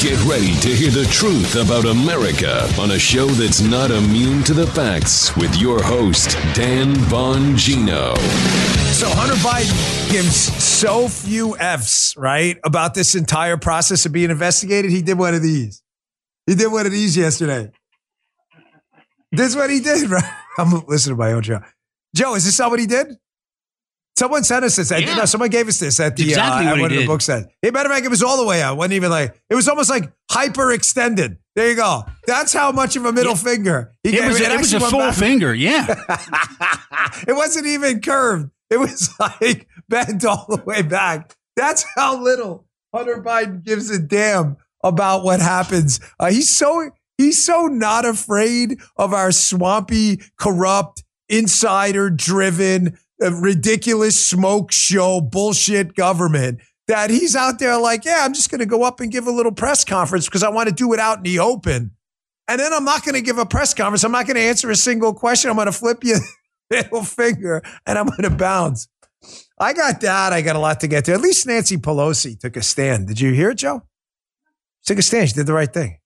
Get ready to hear the truth about America on a show that's not immune to the facts with your host, Dan Bongino. So Hunter Biden gives so few F's, right, about this entire process of being investigated. He did one of these. He did one of these yesterday. This is what he did, right? I'm listening to my own show. Joe, is this not what he did? Someone sent us this. Yeah. No, someone gave us this at the Exactly uh, at one of the book said. Hey, matter of fact, it was all the way out. It wasn't even like it was almost like hyper extended. There you go. That's how much of a middle finger. He It gave- was, it was a full back- finger. Yeah. it wasn't even curved. It was like bent all the way back. That's how little Hunter Biden gives a damn about what happens. Uh, he's so he's so not afraid of our swampy, corrupt, insider driven, uh, ridiculous smoke show bullshit government that he's out there like, yeah, I'm just going to go up and give a little press conference because I want to do it out in the open. And then I'm not going to give a press conference. I'm not going to answer a single question. I'm going to flip you middle finger and I'm going to bounce. I got that. I got a lot to get to. At least Nancy Pelosi took a stand. Did you hear it, Joe? She took a stand. She did the right thing.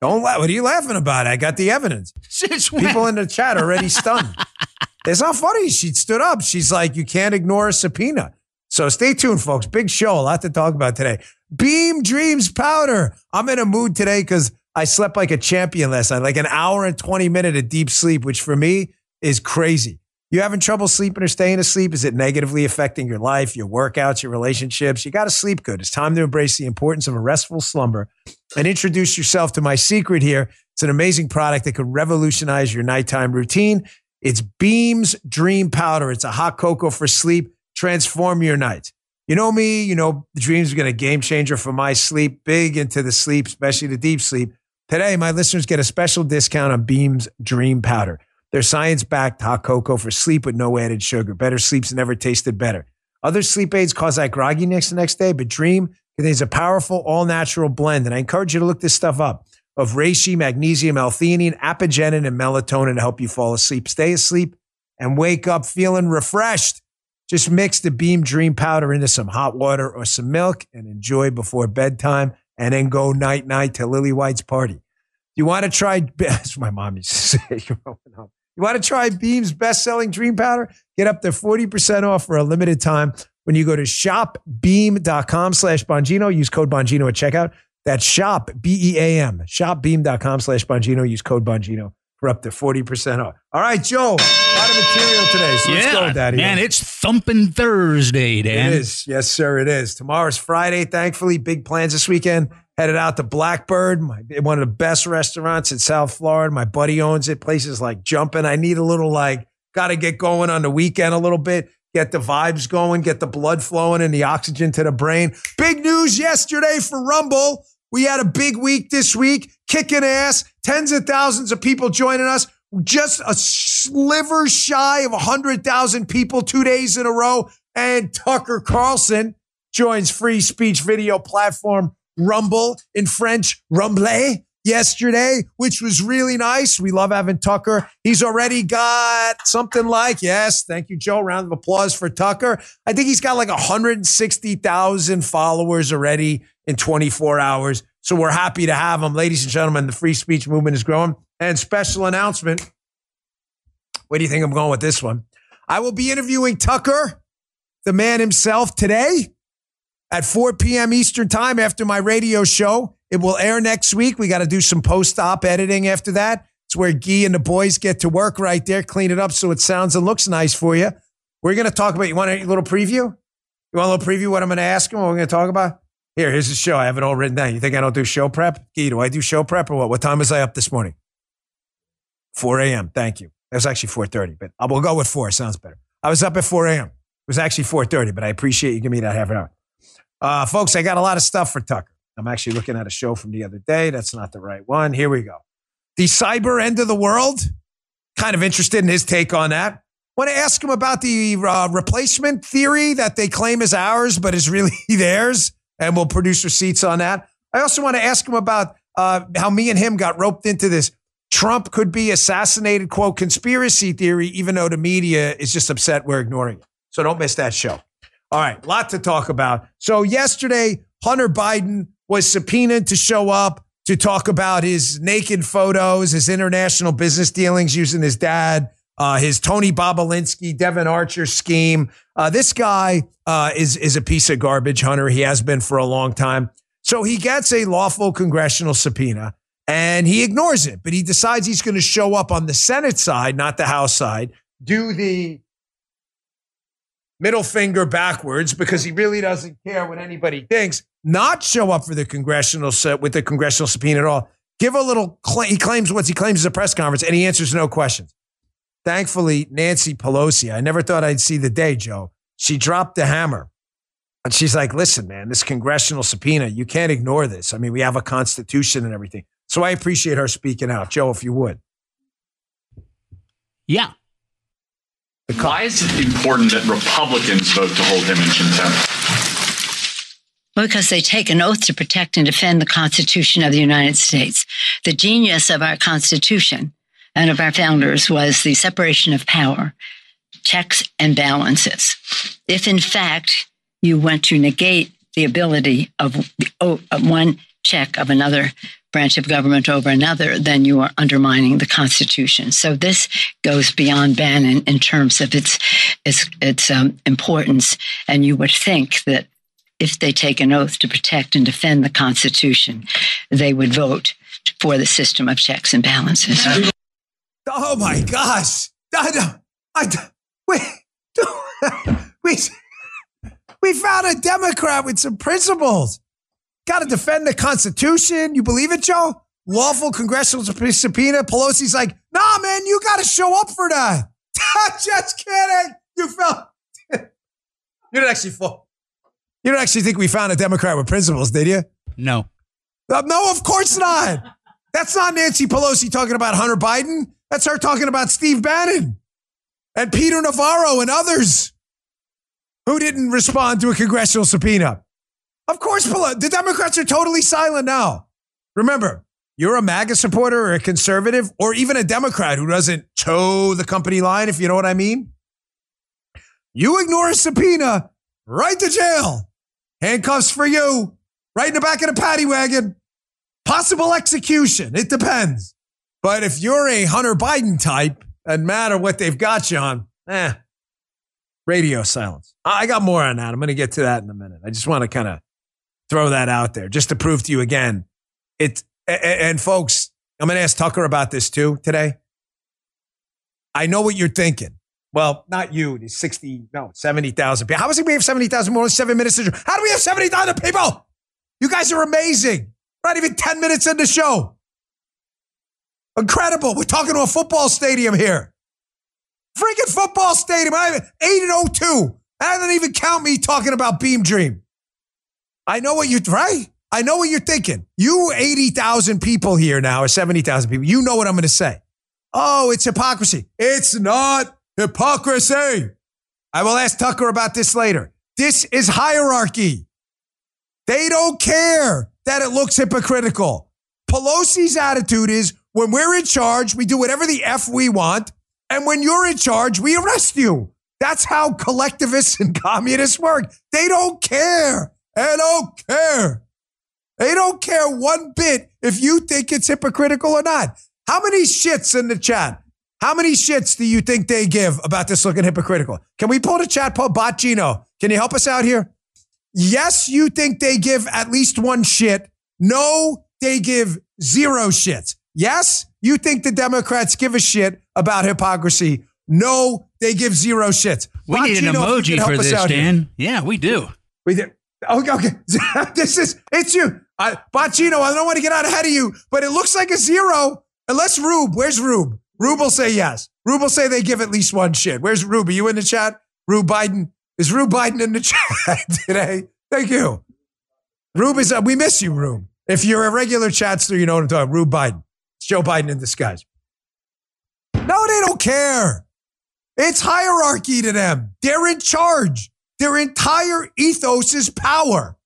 Don't laugh. What are you laughing about? I got the evidence. People in the chat are already stunned. It's not funny. She stood up. She's like, you can't ignore a subpoena. So stay tuned, folks. Big show. A lot to talk about today. Beam Dreams Powder. I'm in a mood today because I slept like a champion last night, like an hour and 20 minute of deep sleep, which for me is crazy. You having trouble sleeping or staying asleep? Is it negatively affecting your life, your workouts, your relationships? You got to sleep good. It's time to embrace the importance of a restful slumber and introduce yourself to my secret here. It's an amazing product that could revolutionize your nighttime routine. It's Beams Dream Powder. It's a hot cocoa for sleep. Transform your night. You know me, you know the dreams are going to game changer for my sleep, big into the sleep, especially the deep sleep. Today, my listeners get a special discount on Beams Dream Powder. Their science backed hot cocoa for sleep with no added sugar. Better sleep's never tasted better. Other sleep aids cause that grogginess the next day, but Dream contains a powerful, all natural blend. And I encourage you to look this stuff up of reishi, magnesium, L-theanine, apigenin, and melatonin to help you fall asleep, stay asleep, and wake up feeling refreshed. Just mix the Beam Dream powder into some hot water or some milk and enjoy before bedtime and then go night night to Lily White's party. You want to try, that's my mom used to say. You want to try Beam's best selling dream powder? Get up to 40% off for a limited time when you go to shopbeam.com slash Bongino. Use code Bongino at checkout. That's shop, B E A M, shopbeam.com slash Bongino. Use code Bongino for up to 40% off. All right, Joe, a lot of material today. So let's yeah, go, Daddy. man, it's thumping Thursday, Dan. It is. Yes, sir, it is. Tomorrow's Friday, thankfully. Big plans this weekend. Headed out to Blackbird, my, one of the best restaurants in South Florida. My buddy owns it. Places like jumping. I need a little like, got to get going on the weekend a little bit, get the vibes going, get the blood flowing and the oxygen to the brain. Big news yesterday for Rumble. We had a big week this week, kicking ass, tens of thousands of people joining us. Just a sliver shy of 100,000 people two days in a row. And Tucker Carlson joins free speech video platform Rumble in French, Rumble yesterday, which was really nice. We love having Tucker. He's already got something like, yes, thank you, Joe. Round of applause for Tucker. I think he's got like 160,000 followers already in 24 hours. So we're happy to have him. Ladies and gentlemen, the free speech movement is growing. And special announcement. Where do you think I'm going with this one? I will be interviewing Tucker, the man himself, today at 4 p.m. Eastern Time after my radio show. It will air next week. We got to do some post op editing after that. It's where Guy and the boys get to work right there, clean it up so it sounds and looks nice for you. We're going to talk about, you want a little preview? You want a little preview what I'm going to ask him, what we're going to talk about? Here, here's the show. I have it all written down. You think I don't do show prep? Guy, do I do show prep or what? What time was I up this morning? 4 a.m. Thank you. It was actually 4.30, but uh, I will go with 4. Sounds better. I was up at 4 a.m. It was actually 4.30, but I appreciate you giving me that half an hour. Uh, folks, I got a lot of stuff for Tucker. I'm actually looking at a show from the other day. That's not the right one. Here we go. The cyber end of the world. Kind of interested in his take on that. Want to ask him about the uh, replacement theory that they claim is ours, but is really theirs, and we'll produce receipts on that. I also want to ask him about uh, how me and him got roped into this Trump could be assassinated, quote, conspiracy theory, even though the media is just upset we're ignoring it. So don't miss that show. All right, lot to talk about. So yesterday, Hunter Biden was subpoenaed to show up to talk about his naked photos, his international business dealings using his dad, uh, his Tony Bobulinski, Devon Archer scheme. Uh, this guy uh, is is a piece of garbage, Hunter. He has been for a long time. So he gets a lawful congressional subpoena and he ignores it, but he decides he's going to show up on the Senate side, not the House side, do the middle finger backwards because he really doesn't care what anybody thinks, not show up for the congressional set with the congressional subpoena at all. Give a little, cl- he claims what he claims is a press conference and he answers no questions. Thankfully, Nancy Pelosi, I never thought I'd see the day, Joe. She dropped the hammer. And she's like, listen, man, this congressional subpoena, you can't ignore this. I mean, we have a constitution and everything. So I appreciate her speaking out. Joe, if you would. Yeah. Why is it important that Republicans vote to hold him in contempt? Because they take an oath to protect and defend the Constitution of the United States. The genius of our Constitution and of our founders was the separation of power, checks and balances. If in fact you want to negate the ability of one check of another branch of government over another, then you are undermining the Constitution. So this goes beyond Bannon in terms of its its, its um, importance. And you would think that if they take an oath to protect and defend the Constitution, they would vote for the system of checks and balances. Oh my gosh! I, don't. I, we, we, we found a Democrat with some principles. Got to defend the Constitution. You believe it, Joe? Lawful congressional subpoena. Pelosi's like, nah, man, you got to show up for that. Just kidding. You fell. you didn't actually fall. You don't actually think we found a Democrat with principles, did you? No. Uh, no, of course not. That's not Nancy Pelosi talking about Hunter Biden. That's her talking about Steve Bannon and Peter Navarro and others who didn't respond to a congressional subpoena. Of course, the Democrats are totally silent now. Remember, you're a MAGA supporter or a conservative or even a Democrat who doesn't toe the company line, if you know what I mean. You ignore a subpoena, right to jail. Handcuffs for you, right in the back of the paddy wagon. Possible execution. It depends. But if you're a Hunter Biden type, and matter what they've got you on, eh, radio silence. I got more on that. I'm going to get to that in a minute. I just want to kind of throw that out there just to prove to you again. It and folks, I'm going to ask Tucker about this too today. I know what you're thinking. Well, not you. The 60, no, 70,000 people. How is it we have 70,000 more than seven minutes? How do we have 70,000 people? You guys are amazing. Not even 10 minutes in the show. Incredible. We're talking to a football stadium here. Freaking football stadium. I 8 and 02. That doesn't even count me talking about Beam Dream. I know what you're right. I know what you're thinking. You 80,000 people here now, or 70,000 people, you know what I'm going to say. Oh, it's hypocrisy. It's not hypocrisy. I will ask Tucker about this later. This is hierarchy. They don't care that it looks hypocritical. Pelosi's attitude is when we're in charge, we do whatever the F we want. And when you're in charge, we arrest you. That's how collectivists and communists work. They don't care. They don't care. They don't care one bit if you think it's hypocritical or not. How many shits in the chat? How many shits do you think they give about this looking hypocritical? Can we pull the chat poll? Bot Gino, can you help us out here? Yes, you think they give at least one shit. No, they give zero shits. Yes, you think the Democrats give a shit about hypocrisy. No, they give zero shits. We Bot need an emoji for this, Dan. Here. Yeah, we do. We do. Okay, okay. this is it's you. I, Bacino, I don't want to get out ahead of you, but it looks like a zero. Unless Rube, where's Rube? Rube will say yes. Rube will say they give at least one shit. Where's Rube? Are you in the chat? Rube Biden. Is Rube Biden in the chat today? Thank you. Rube is, uh, we miss you, Rube. If you're a regular chatster, you know what I'm talking Rube Biden. It's Joe Biden in disguise. No, they don't care. It's hierarchy to them. They're in charge. Their entire ethos is power.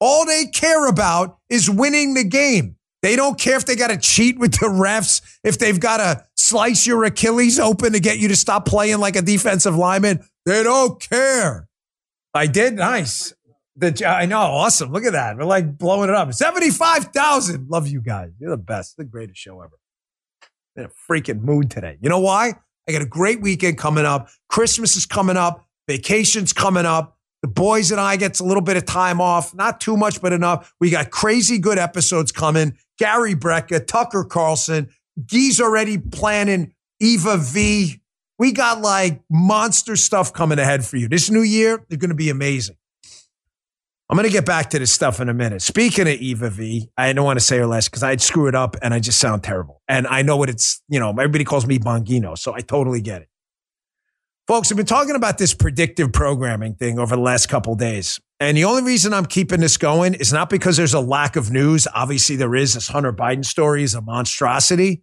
All they care about is winning the game. They don't care if they got to cheat with the refs, if they've got to slice your Achilles open to get you to stop playing like a defensive lineman. They don't care. I did nice. The, I know, awesome. Look at that. We're like blowing it up. 75,000. Love you guys. You're the best. The greatest show ever. In a freaking mood today. You know why? I got a great weekend coming up. Christmas is coming up. Vacation's coming up. The boys and I gets a little bit of time off, not too much, but enough. We got crazy good episodes coming. Gary Brecka, Tucker Carlson, Gee's already planning Eva V. We got like monster stuff coming ahead for you. This new year, they're going to be amazing. I'm going to get back to this stuff in a minute. Speaking of Eva V, I don't want to say her last because I'd screw it up and I just sound terrible. And I know what it's, you know, everybody calls me Bongino, so I totally get it. Folks, I've been talking about this predictive programming thing over the last couple days. And the only reason I'm keeping this going is not because there's a lack of news. Obviously, there is. This Hunter Biden story is a monstrosity.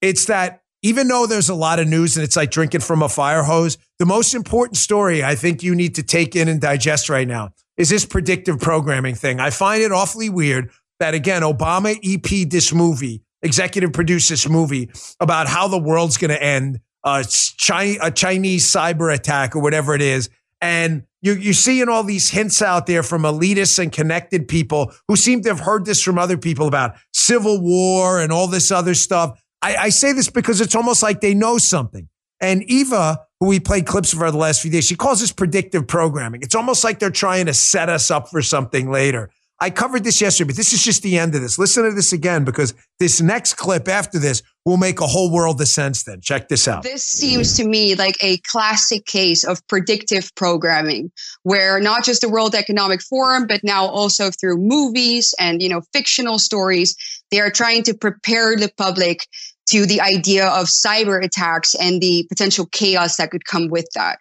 It's that even though there's a lot of news and it's like drinking from a fire hose, the most important story I think you need to take in and digest right now is this predictive programming thing. I find it awfully weird that, again, Obama EP this movie, executive produced this movie about how the world's going to end a, a Chinese cyber attack or whatever it is. And you, you're seeing all these hints out there from elitists and connected people who seem to have heard this from other people about civil war and all this other stuff. I, I say this because it's almost like they know something. And Eva, who we played clips of her the last few days, she calls this predictive programming. It's almost like they're trying to set us up for something later. I covered this yesterday, but this is just the end of this. Listen to this again because this next clip after this will make a whole world of sense then. Check this out. This seems to me like a classic case of predictive programming where not just the World Economic Forum, but now also through movies and, you know, fictional stories, they are trying to prepare the public to the idea of cyber attacks and the potential chaos that could come with that.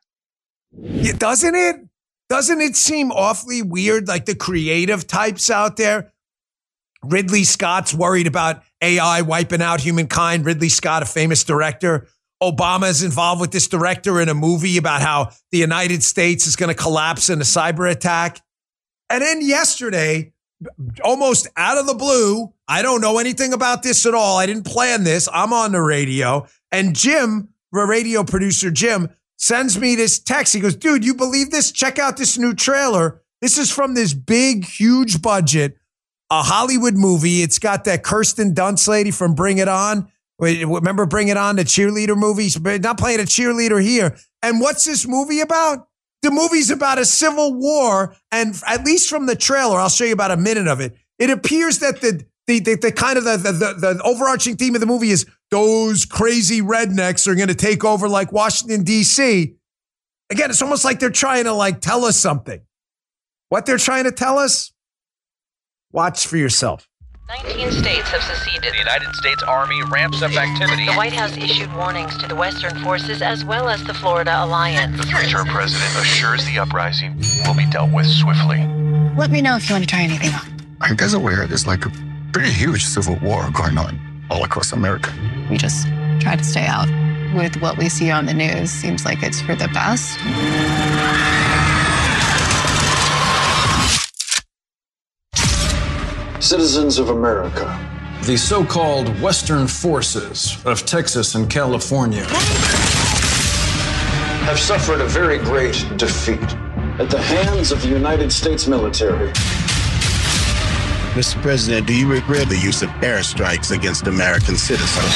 Yeah, doesn't it? Doesn't it seem awfully weird? Like the creative types out there. Ridley Scott's worried about AI wiping out humankind. Ridley Scott, a famous director. Obama is involved with this director in a movie about how the United States is going to collapse in a cyber attack. And then yesterday, almost out of the blue, I don't know anything about this at all. I didn't plan this. I'm on the radio. And Jim, radio producer Jim, sends me this text. He goes, dude, you believe this? Check out this new trailer. This is from this big, huge budget, a Hollywood movie. It's got that Kirsten Dunst lady from Bring It On. Remember Bring It On, the cheerleader movie? Not playing a cheerleader here. And what's this movie about? The movie's about a civil war. And at least from the trailer, I'll show you about a minute of it. It appears that the the, the, the kind of the, the, the overarching theme of the movie is those crazy rednecks are going to take over like Washington, D.C. Again, it's almost like they're trying to like tell us something. What they're trying to tell us, watch for yourself. 19 states have seceded. The United States Army ramps up activity. The White House issued warnings to the Western forces as well as the Florida Alliance. The three-term president assures the uprising will be dealt with swiftly. Let me know if you want to try anything on. Are you guys aware there's like a pretty huge civil war going on all across America? We just try to stay out. With what we see on the news, seems like it's for the best. Citizens of America. The so called Western forces of Texas and California have suffered a very great defeat at the hands of the United States military. Mr. President, do you regret the use of airstrikes against American citizens?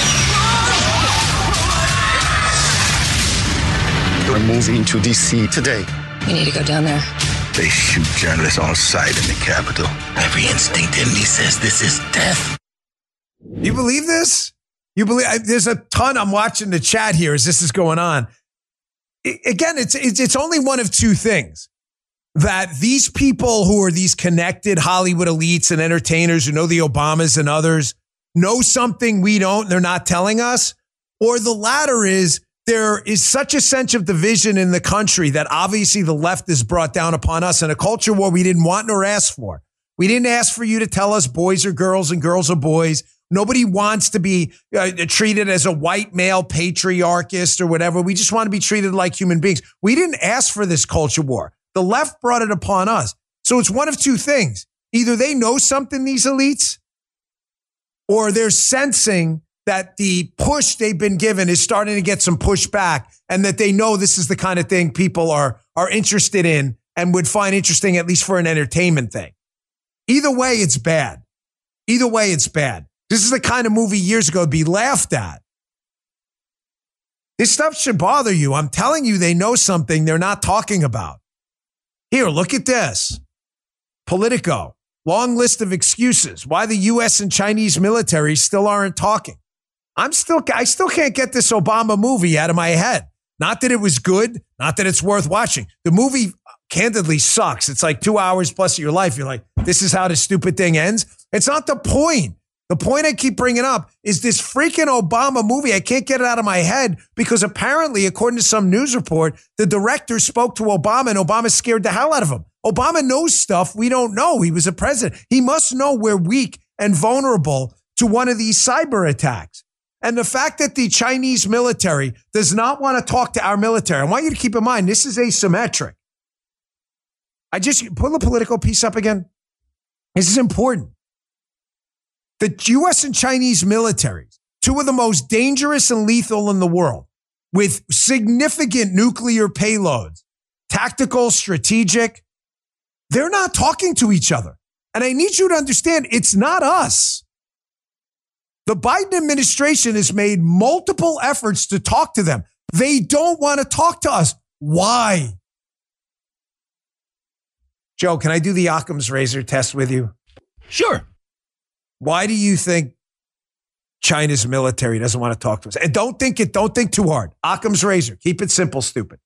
We're moving to D.C. today. We need to go down there. They shoot journalists on sight in the Capitol. Every instinct in me says this is death. You believe this? You believe there's a ton I'm watching the chat here as this is going on. again, it's, it's it's only one of two things that these people who are these connected Hollywood elites and entertainers who know the Obamas and others know something we don't, they're not telling us, or the latter is there is such a sense of division in the country that obviously the left is brought down upon us in a culture war we didn't want nor ask for. We didn't ask for you to tell us boys are girls and girls are boys. Nobody wants to be uh, treated as a white male patriarchist or whatever. We just want to be treated like human beings. We didn't ask for this culture war. The left brought it upon us. So it's one of two things. Either they know something, these elites, or they're sensing that the push they've been given is starting to get some pushback and that they know this is the kind of thing people are, are interested in and would find interesting, at least for an entertainment thing. Either way, it's bad. Either way, it's bad. This is the kind of movie years ago be laughed at. This stuff should bother you. I'm telling you, they know something they're not talking about. Here, look at this Politico, long list of excuses why the U.S. and Chinese military still aren't talking. I'm still, I still can't get this Obama movie out of my head. Not that it was good, not that it's worth watching. The movie candidly sucks. It's like two hours plus of your life. You're like, this is how this stupid thing ends. It's not the point. The point I keep bringing up is this freaking Obama movie. I can't get it out of my head because apparently, according to some news report, the director spoke to Obama and Obama scared the hell out of him. Obama knows stuff we don't know. He was a president. He must know we're weak and vulnerable to one of these cyber attacks. And the fact that the Chinese military does not want to talk to our military, I want you to keep in mind this is asymmetric. I just pull the Politico piece up again. This is important. The US and Chinese militaries, two of the most dangerous and lethal in the world, with significant nuclear payloads, tactical, strategic, they're not talking to each other. And I need you to understand it's not us. The Biden administration has made multiple efforts to talk to them. They don't want to talk to us. Why? Joe, can I do the Occam's razor test with you? Sure. Why do you think China's military doesn't want to talk to us? And don't think it, don't think too hard. Occam's razor. Keep it simple, stupid.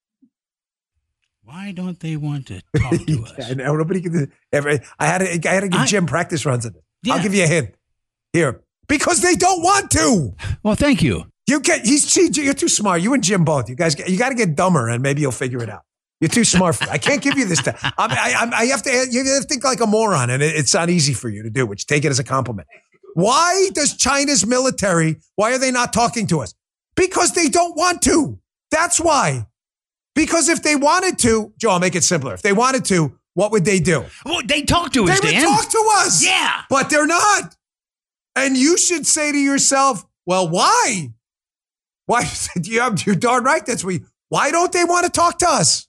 Why don't they want to talk to us? I nobody can I had to, I had to give I, Jim practice runs of it. Yeah. I'll give you a hint. Here. Because they don't want to. Well, thank you. You get he's cheating. you're too smart. You and Jim both. You guys you got to get dumber and maybe you'll figure it out. You're too smart for. I can't give you this. T- I, I, I have to. You have to think like a moron, and it, it's not easy for you to do. Which take it as a compliment. Why does China's military? Why are they not talking to us? Because they don't want to. That's why. Because if they wanted to, Joe, I'll make it simpler. If they wanted to, what would they do? Well, they talk to us. They Dan. would talk to us. Yeah, but they're not. And you should say to yourself, "Well, why? Why? Do you have, you're darn right. That's we. Why don't they want to talk to us?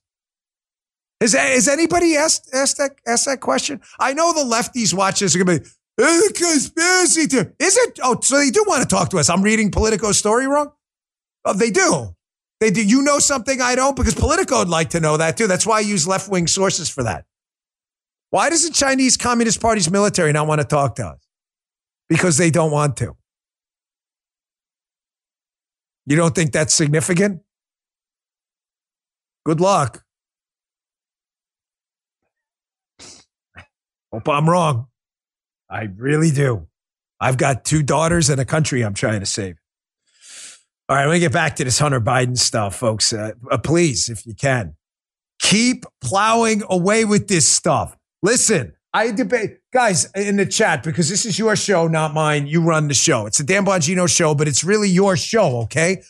Has, has anybody asked, asked, that, asked that question? I know the lefties watch this are going to be, it's a conspiracy theory. Is it? Oh, so they do want to talk to us. I'm reading Politico's story wrong? Oh, they do. They do. You know something I don't? Because Politico would like to know that too. That's why I use left wing sources for that. Why does the Chinese Communist Party's military not want to talk to us? Because they don't want to. You don't think that's significant? Good luck. Hope I'm wrong. I really do. I've got two daughters and a country I'm trying to save. All right, let me get back to this Hunter Biden stuff, folks. Uh, uh, please, if you can, keep plowing away with this stuff. Listen, I debate, guys, in the chat, because this is your show, not mine. You run the show. It's the Dan Bongino show, but it's really your show, okay?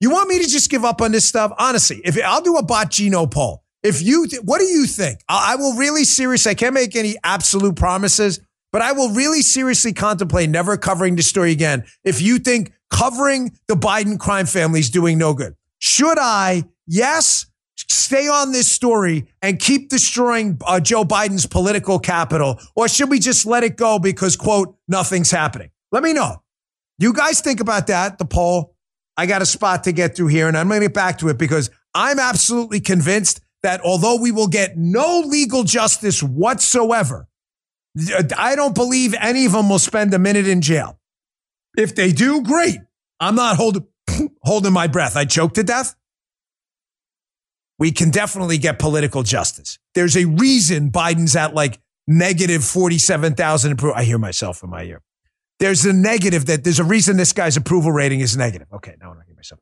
You want me to just give up on this stuff? Honestly, if I'll do a bot Gino poll. If you, th- what do you think? I, I will really seriously, I can't make any absolute promises, but I will really seriously contemplate never covering this story again. If you think covering the Biden crime family is doing no good, should I? Yes, stay on this story and keep destroying uh, Joe Biden's political capital, or should we just let it go because quote nothing's happening? Let me know. You guys think about that. The poll. I got a spot to get through here, and I'm going to get back to it because I'm absolutely convinced that although we will get no legal justice whatsoever, I don't believe any of them will spend a minute in jail. If they do, great. I'm not holding holding my breath. I choke to death. We can definitely get political justice. There's a reason Biden's at like negative 47,000 approval. I hear myself in my ear. There's a negative that there's a reason this guy's approval rating is negative. Okay, now I hear myself.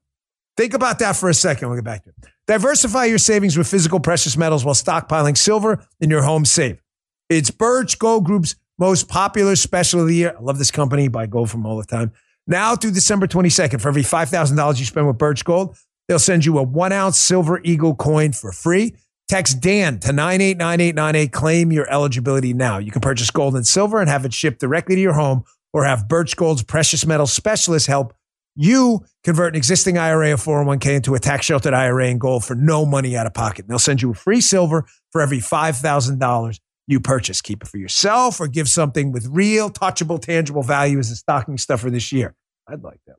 Think about that for a second. We'll get back to it. Diversify your savings with physical precious metals while stockpiling silver in your home safe. It's Birch Gold Group's most popular special of the year. I love this company. Buy gold from all the time. Now through December 22nd, for every $5,000 you spend with Birch Gold, they'll send you a one ounce silver eagle coin for free. Text Dan to 989898. Claim your eligibility now. You can purchase gold and silver and have it shipped directly to your home or have Birch Gold's precious metal specialist help you convert an existing IRA or 401k into a tax sheltered IRA in gold for no money out of pocket. they'll send you a free silver for every $5,000 you purchase. Keep it for yourself or give something with real, touchable, tangible value as a stocking stuffer this year. I'd like that.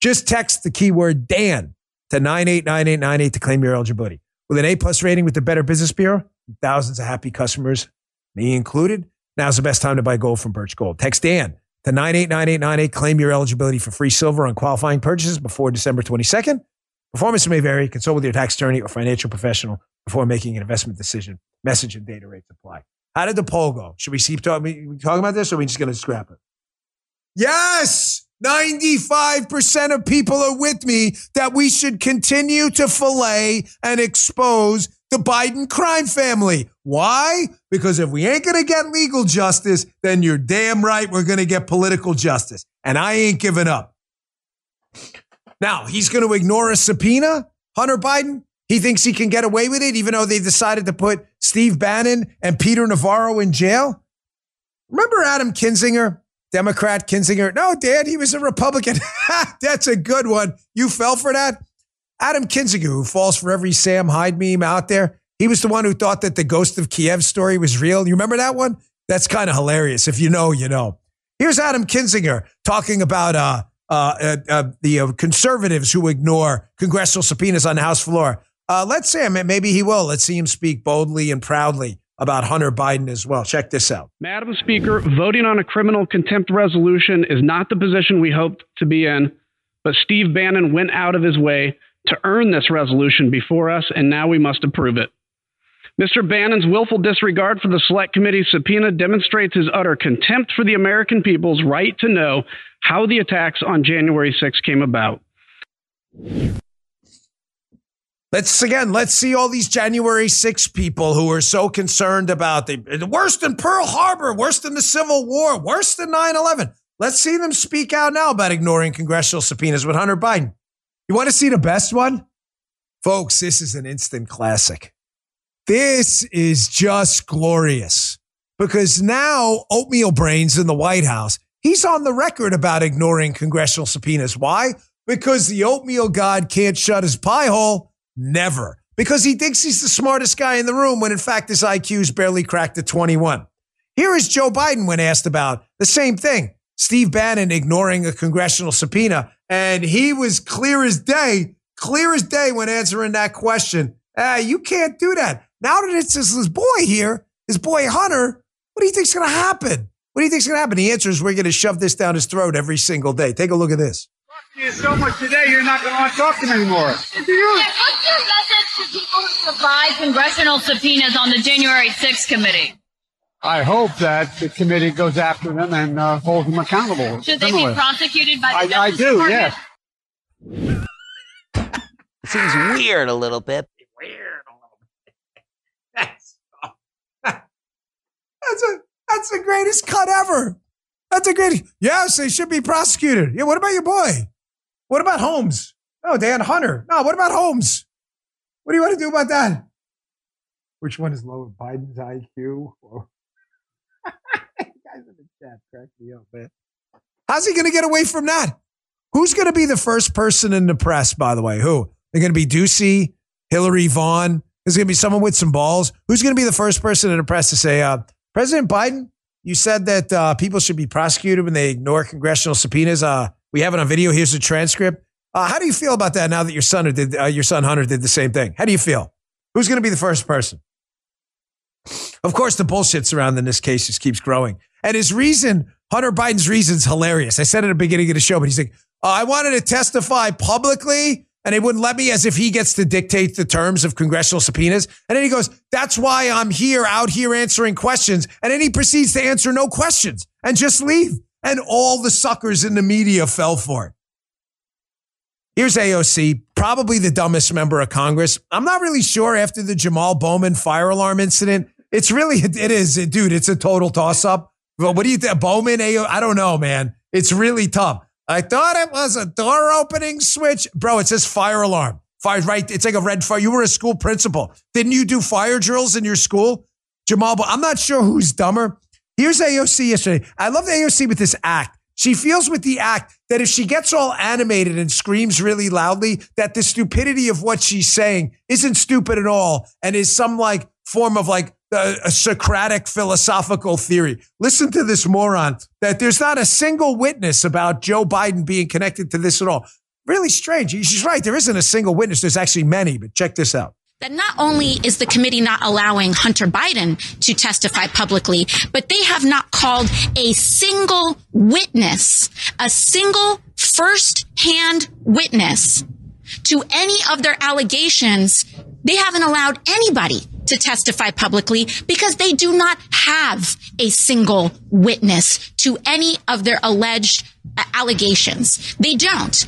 Just text the keyword Dan to 989898 to claim your eligibility. With an A plus rating with the Better Business Bureau, thousands of happy customers, me included. Now's the best time to buy gold from Birch Gold. Text Dan to 989898. Claim your eligibility for free silver on qualifying purchases before December 22nd. Performance may vary. Consult with your tax attorney or financial professional before making an investment decision. Message and data rates apply. How did the poll go? Should we keep talking, talking about this or are we just going to scrap it? Yes! 95% of people are with me that we should continue to fillet and expose the Biden crime family. Why? Because if we ain't going to get legal justice, then you're damn right we're going to get political justice. And I ain't giving up. Now, he's going to ignore a subpoena, Hunter Biden. He thinks he can get away with it, even though they decided to put Steve Bannon and Peter Navarro in jail. Remember Adam Kinzinger? Democrat Kinzinger. No, Dad, he was a Republican. That's a good one. You fell for that? Adam Kinzinger, who falls for every Sam Hyde meme out there, he was the one who thought that the Ghost of Kiev story was real. You remember that one? That's kind of hilarious. If you know, you know. Here's Adam Kinzinger talking about uh, uh, uh, uh the uh, conservatives who ignore congressional subpoenas on the House floor. Uh, let's see him. maybe he will. Let's see him speak boldly and proudly about Hunter Biden as well. Check this out. Madam Speaker, voting on a criminal contempt resolution is not the position we hoped to be in, but Steve Bannon went out of his way to earn this resolution before us, and now we must approve it. Mr. Bannon's willful disregard for the Select Committee's subpoena demonstrates his utter contempt for the American people's right to know how the attacks on January 6 came about. Let's again, let's see all these January 6 people who are so concerned about the, worst than Pearl Harbor, worse than the Civil War, worse than 9 11. Let's see them speak out now about ignoring congressional subpoenas with Hunter Biden. You want to see the best one? Folks, this is an instant classic. This is just glorious because now Oatmeal Brains in the White House, he's on the record about ignoring congressional subpoenas. Why? Because the oatmeal god can't shut his pie hole Never. Because he thinks he's the smartest guy in the room when in fact his IQ's barely cracked at 21. Here is Joe Biden when asked about the same thing. Steve Bannon ignoring a congressional subpoena. And he was clear as day, clear as day when answering that question. Ah, you can't do that. Now that it's his boy here, his boy Hunter, what do you think's going to happen? What do you think's going to happen? The answer is we're going to shove this down his throat every single day. Take a look at this you so much today, you're not going to want to talk to him anymore. Do? What's your message to people who survived congressional subpoenas on the January 6th committee? I hope that the committee goes after them and uh, holds them accountable. Should they be prosecuted by the I, I do, Department? yes. Seems weird a little bit. Weird a little bit. That's, that's, a, that's the greatest cut ever. That's a great. Yes, they should be prosecuted. Yeah, what about your boy? What about Holmes? No, Dan Hunter. No, what about Holmes? What do you want to do about that? Which one is lower, Biden's IQ? guys in the chat crack me up, man. How's he going to get away from that? Who's going to be the first person in the press, by the way? Who? They're going to be Doocy, Hillary Vaughn. There's going to be someone with some balls. Who's going to be the first person in the press to say, uh, President Biden, you said that uh, people should be prosecuted when they ignore congressional subpoenas. Uh, we have it on video. Here's the transcript. Uh, how do you feel about that now that your son did uh, your son Hunter did the same thing? How do you feel? Who's going to be the first person? Of course, the bullshit surrounding this case just keeps growing. And his reason, Hunter Biden's reason is hilarious. I said at the beginning of the show, but he's like, uh, I wanted to testify publicly and they wouldn't let me as if he gets to dictate the terms of congressional subpoenas. And then he goes, That's why I'm here, out here answering questions. And then he proceeds to answer no questions and just leave. And all the suckers in the media fell for it. Here's AOC, probably the dumbest member of Congress. I'm not really sure after the Jamal Bowman fire alarm incident. It's really, it is, dude, it's a total toss up. But what do you think? Bowman, AO, I don't know, man. It's really tough. I thought it was a door opening switch. Bro, it says fire alarm. Fire, right? It's like a red fire. You were a school principal. Didn't you do fire drills in your school? Jamal, I'm not sure who's dumber. Here's AOC yesterday. I love the AOC with this act. She feels with the act that if she gets all animated and screams really loudly, that the stupidity of what she's saying isn't stupid at all and is some like form of like a, a Socratic philosophical theory. Listen to this moron that there's not a single witness about Joe Biden being connected to this at all. Really strange. She's right. There isn't a single witness. There's actually many, but check this out that not only is the committee not allowing Hunter Biden to testify publicly, but they have not called a single witness, a single first hand witness to any of their allegations. They haven't allowed anybody to testify publicly because they do not have a single witness to any of their alleged uh, allegations. They don't.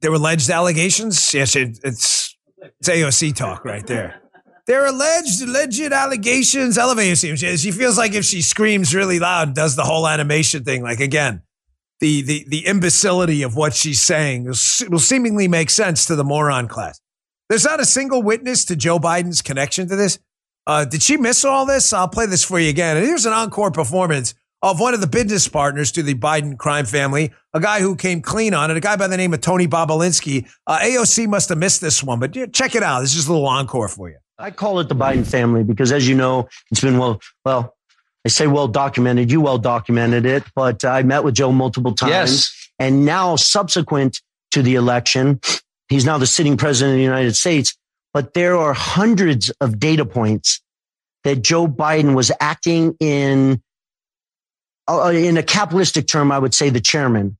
There were alleged allegations. Yes, it, it's it's AOC talk right there. There are alleged alleged allegations. Elevator seems she feels like if she screams really loud, does the whole animation thing. Like again, the the the imbecility of what she's saying will seemingly make sense to the moron class. There's not a single witness to Joe Biden's connection to this. Uh, did she miss all this? I'll play this for you again. And here's an encore performance of one of the business partners to the Biden crime family, a guy who came clean on it, a guy by the name of Tony Bobulinski. Uh, AOC must have missed this one, but check it out. This is a little encore for you. I call it the Biden family because, as you know, it's been well, well, I say well documented. You well documented it, but I met with Joe multiple times. Yes. And now, subsequent to the election, he's now the sitting president of the United States. But there are hundreds of data points that Joe Biden was acting in in a capitalistic term, I would say the chairman.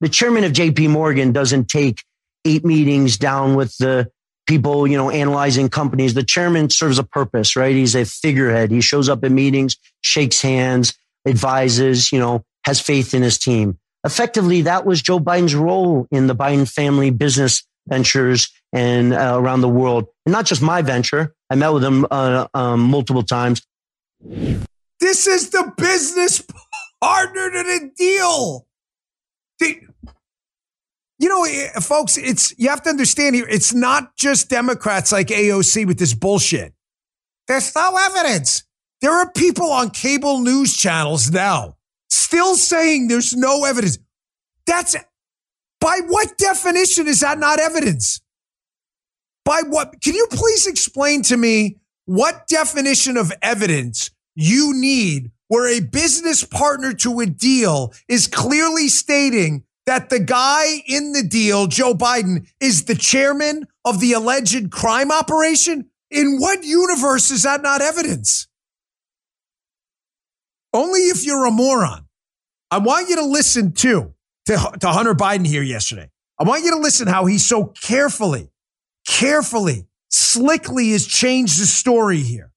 The chairman of JP Morgan doesn't take eight meetings down with the people, you know, analyzing companies. The chairman serves a purpose, right? He's a figurehead. He shows up at meetings, shakes hands, advises, you know, has faith in his team. Effectively, that was Joe Biden's role in the Biden family business ventures and uh, around the world. And not just my venture. I met with him uh, um, multiple times. This is the business partner to the deal. The, you know, eh, folks, it's you have to understand here. It's not just Democrats like AOC with this bullshit. There's no evidence. There are people on cable news channels now still saying there's no evidence. That's by what definition is that not evidence? By what? Can you please explain to me what definition of evidence you need where a business partner to a deal is clearly stating that the guy in the deal, Joe Biden, is the chairman of the alleged crime operation? In what universe is that not evidence? Only if you're a moron. I want you to listen to, to, to Hunter Biden here yesterday. I want you to listen how he so carefully, carefully, slickly has changed the story here.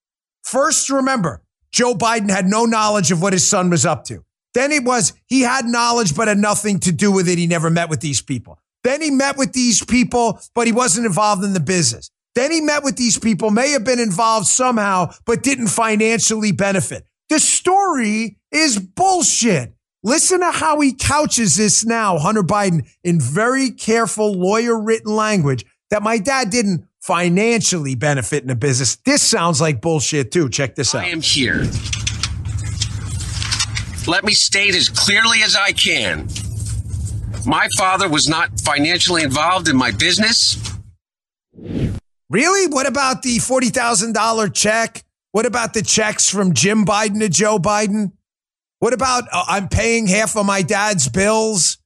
First, remember, Joe Biden had no knowledge of what his son was up to. Then it was he had knowledge but had nothing to do with it. He never met with these people. Then he met with these people, but he wasn't involved in the business. Then he met with these people, may have been involved somehow, but didn't financially benefit. The story is bullshit. Listen to how he couches this now, Hunter Biden, in very careful lawyer written language that my dad didn't financially benefit in the business. This sounds like bullshit too. Check this out. I am here. Let me state as clearly as I can. My father was not financially involved in my business. Really? What about the $40,000 check? What about the checks from Jim Biden to Joe Biden? What about uh, I'm paying half of my dad's bills?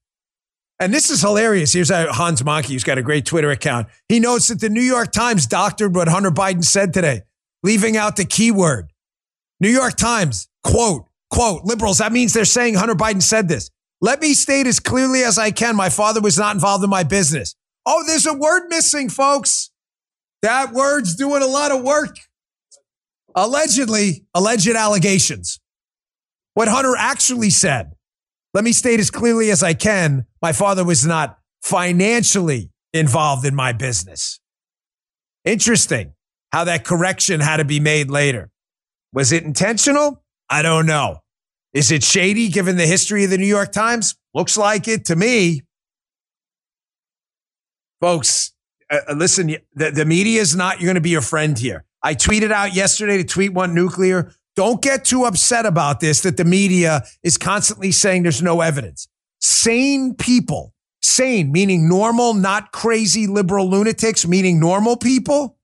And this is hilarious. Here's Hans Mahncke, who's got a great Twitter account. He notes that the New York Times doctored what Hunter Biden said today, leaving out the keyword. New York Times, quote, quote, liberals, that means they're saying Hunter Biden said this. Let me state as clearly as I can my father was not involved in my business. Oh, there's a word missing, folks. That word's doing a lot of work. Allegedly, alleged allegations. What Hunter actually said let me state as clearly as I can my father was not financially involved in my business. Interesting how that correction had to be made later. Was it intentional? I don't know. Is it shady given the history of the New York Times? Looks like it to me. Folks, uh, uh listen, the, the media is not, you're going to be your friend here. I tweeted out yesterday to tweet one nuclear. Don't get too upset about this that the media is constantly saying there's no evidence. Sane people sane, meaning normal, not crazy liberal lunatics, meaning normal people,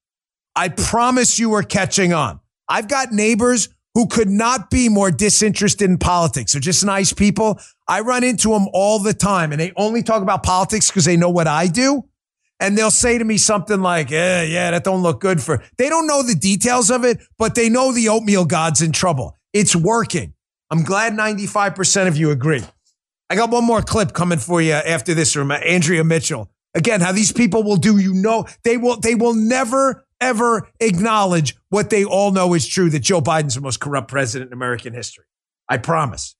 I promise you are catching on. I've got neighbors who could not be more disinterested in politics. They're just nice people. I run into them all the time and they only talk about politics because they know what I do. And they'll say to me something like, yeah, yeah, that don't look good for, they don't know the details of it, but they know the oatmeal god's in trouble. It's working. I'm glad 95% of you agree. I got one more clip coming for you after this from Andrea Mitchell. Again, how these people will do, you know, they will, they will never ever acknowledge what they all know is true that Joe Biden's the most corrupt president in American history. I promise.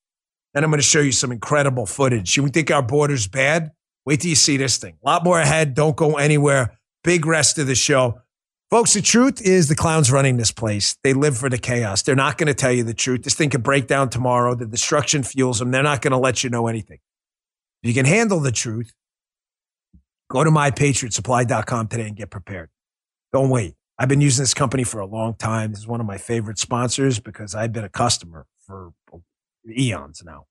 And I'm going to show you some incredible footage. You think our border's bad? Wait till you see this thing. A lot more ahead. Don't go anywhere. Big rest of the show. Folks, the truth is the clowns running this place. They live for the chaos. They're not going to tell you the truth. This thing could break down tomorrow. The destruction fuels them. They're not going to let you know anything. If you can handle the truth, go to mypatriotsupply.com today and get prepared. Don't wait. I've been using this company for a long time. This is one of my favorite sponsors because I've been a customer for eons now.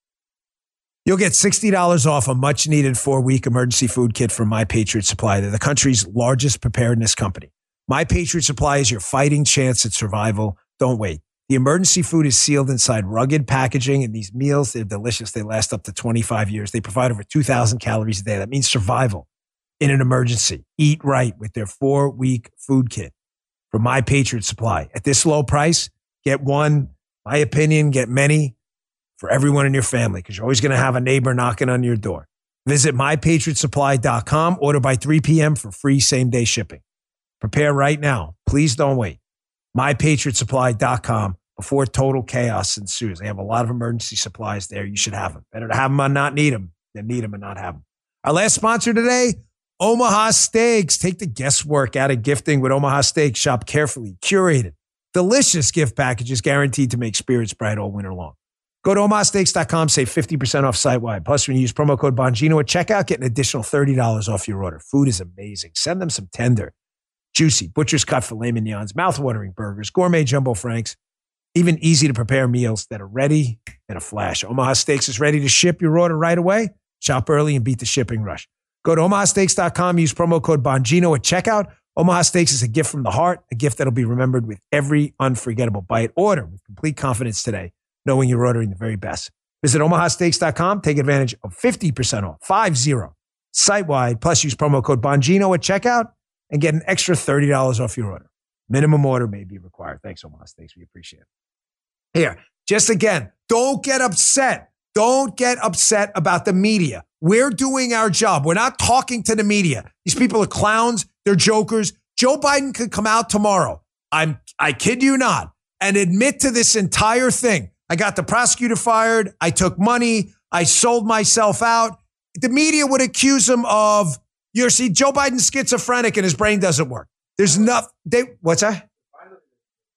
You'll get $60 off a much needed four week emergency food kit from My Patriot Supply. They're the country's largest preparedness company. My Patriot Supply is your fighting chance at survival. Don't wait. The emergency food is sealed inside rugged packaging, and these meals, they're delicious. They last up to 25 years. They provide over 2,000 calories a day. That means survival in an emergency. Eat right with their four week food kit from My Patriot Supply. At this low price, get one, my opinion, get many for everyone in your family because you're always going to have a neighbor knocking on your door. Visit mypatriotsupply.com, order by 3 p.m. for free same day shipping. Prepare right now. Please don't wait. MyPatriotSupply.com before total chaos ensues. They have a lot of emergency supplies there. You should have them. Better to have them and not need them than need them and not have them. Our last sponsor today, Omaha Steaks. Take the guesswork out of gifting with Omaha Steaks. Shop carefully, curated, delicious gift packages guaranteed to make spirits bright all winter long. Go to omahasteaks.com, save 50% off site wide. Plus, when you use promo code Bongino at checkout, get an additional $30 off your order. Food is amazing. Send them some tender, juicy, butcher's cut filet mignons, mouth-watering burgers, gourmet jumbo franks, even easy to prepare meals that are ready in a flash. Omaha Steaks is ready to ship your order right away. Shop early and beat the shipping rush. Go to omahasteaks.com, use promo code Bongino at checkout. Omaha Steaks is a gift from the heart, a gift that'll be remembered with every unforgettable bite. Order with complete confidence today, knowing you're ordering the very best. Visit omahasteaks.com, take advantage of 50% off, 5-0, site-wide, plus use promo code Bongino at checkout and get an extra $30 off your order. Minimum order may be required. Thanks, Omaha Thanks. We appreciate it. Here, just again, don't get upset. Don't get upset about the media. We're doing our job. We're not talking to the media. These people are clowns. They're jokers. Joe Biden could come out tomorrow. I'm, I kid you not, and admit to this entire thing. I got the prosecutor fired. I took money. I sold myself out. The media would accuse him of, you're see, Joe Biden's schizophrenic and his brain doesn't work. There's nothing. They, what's that?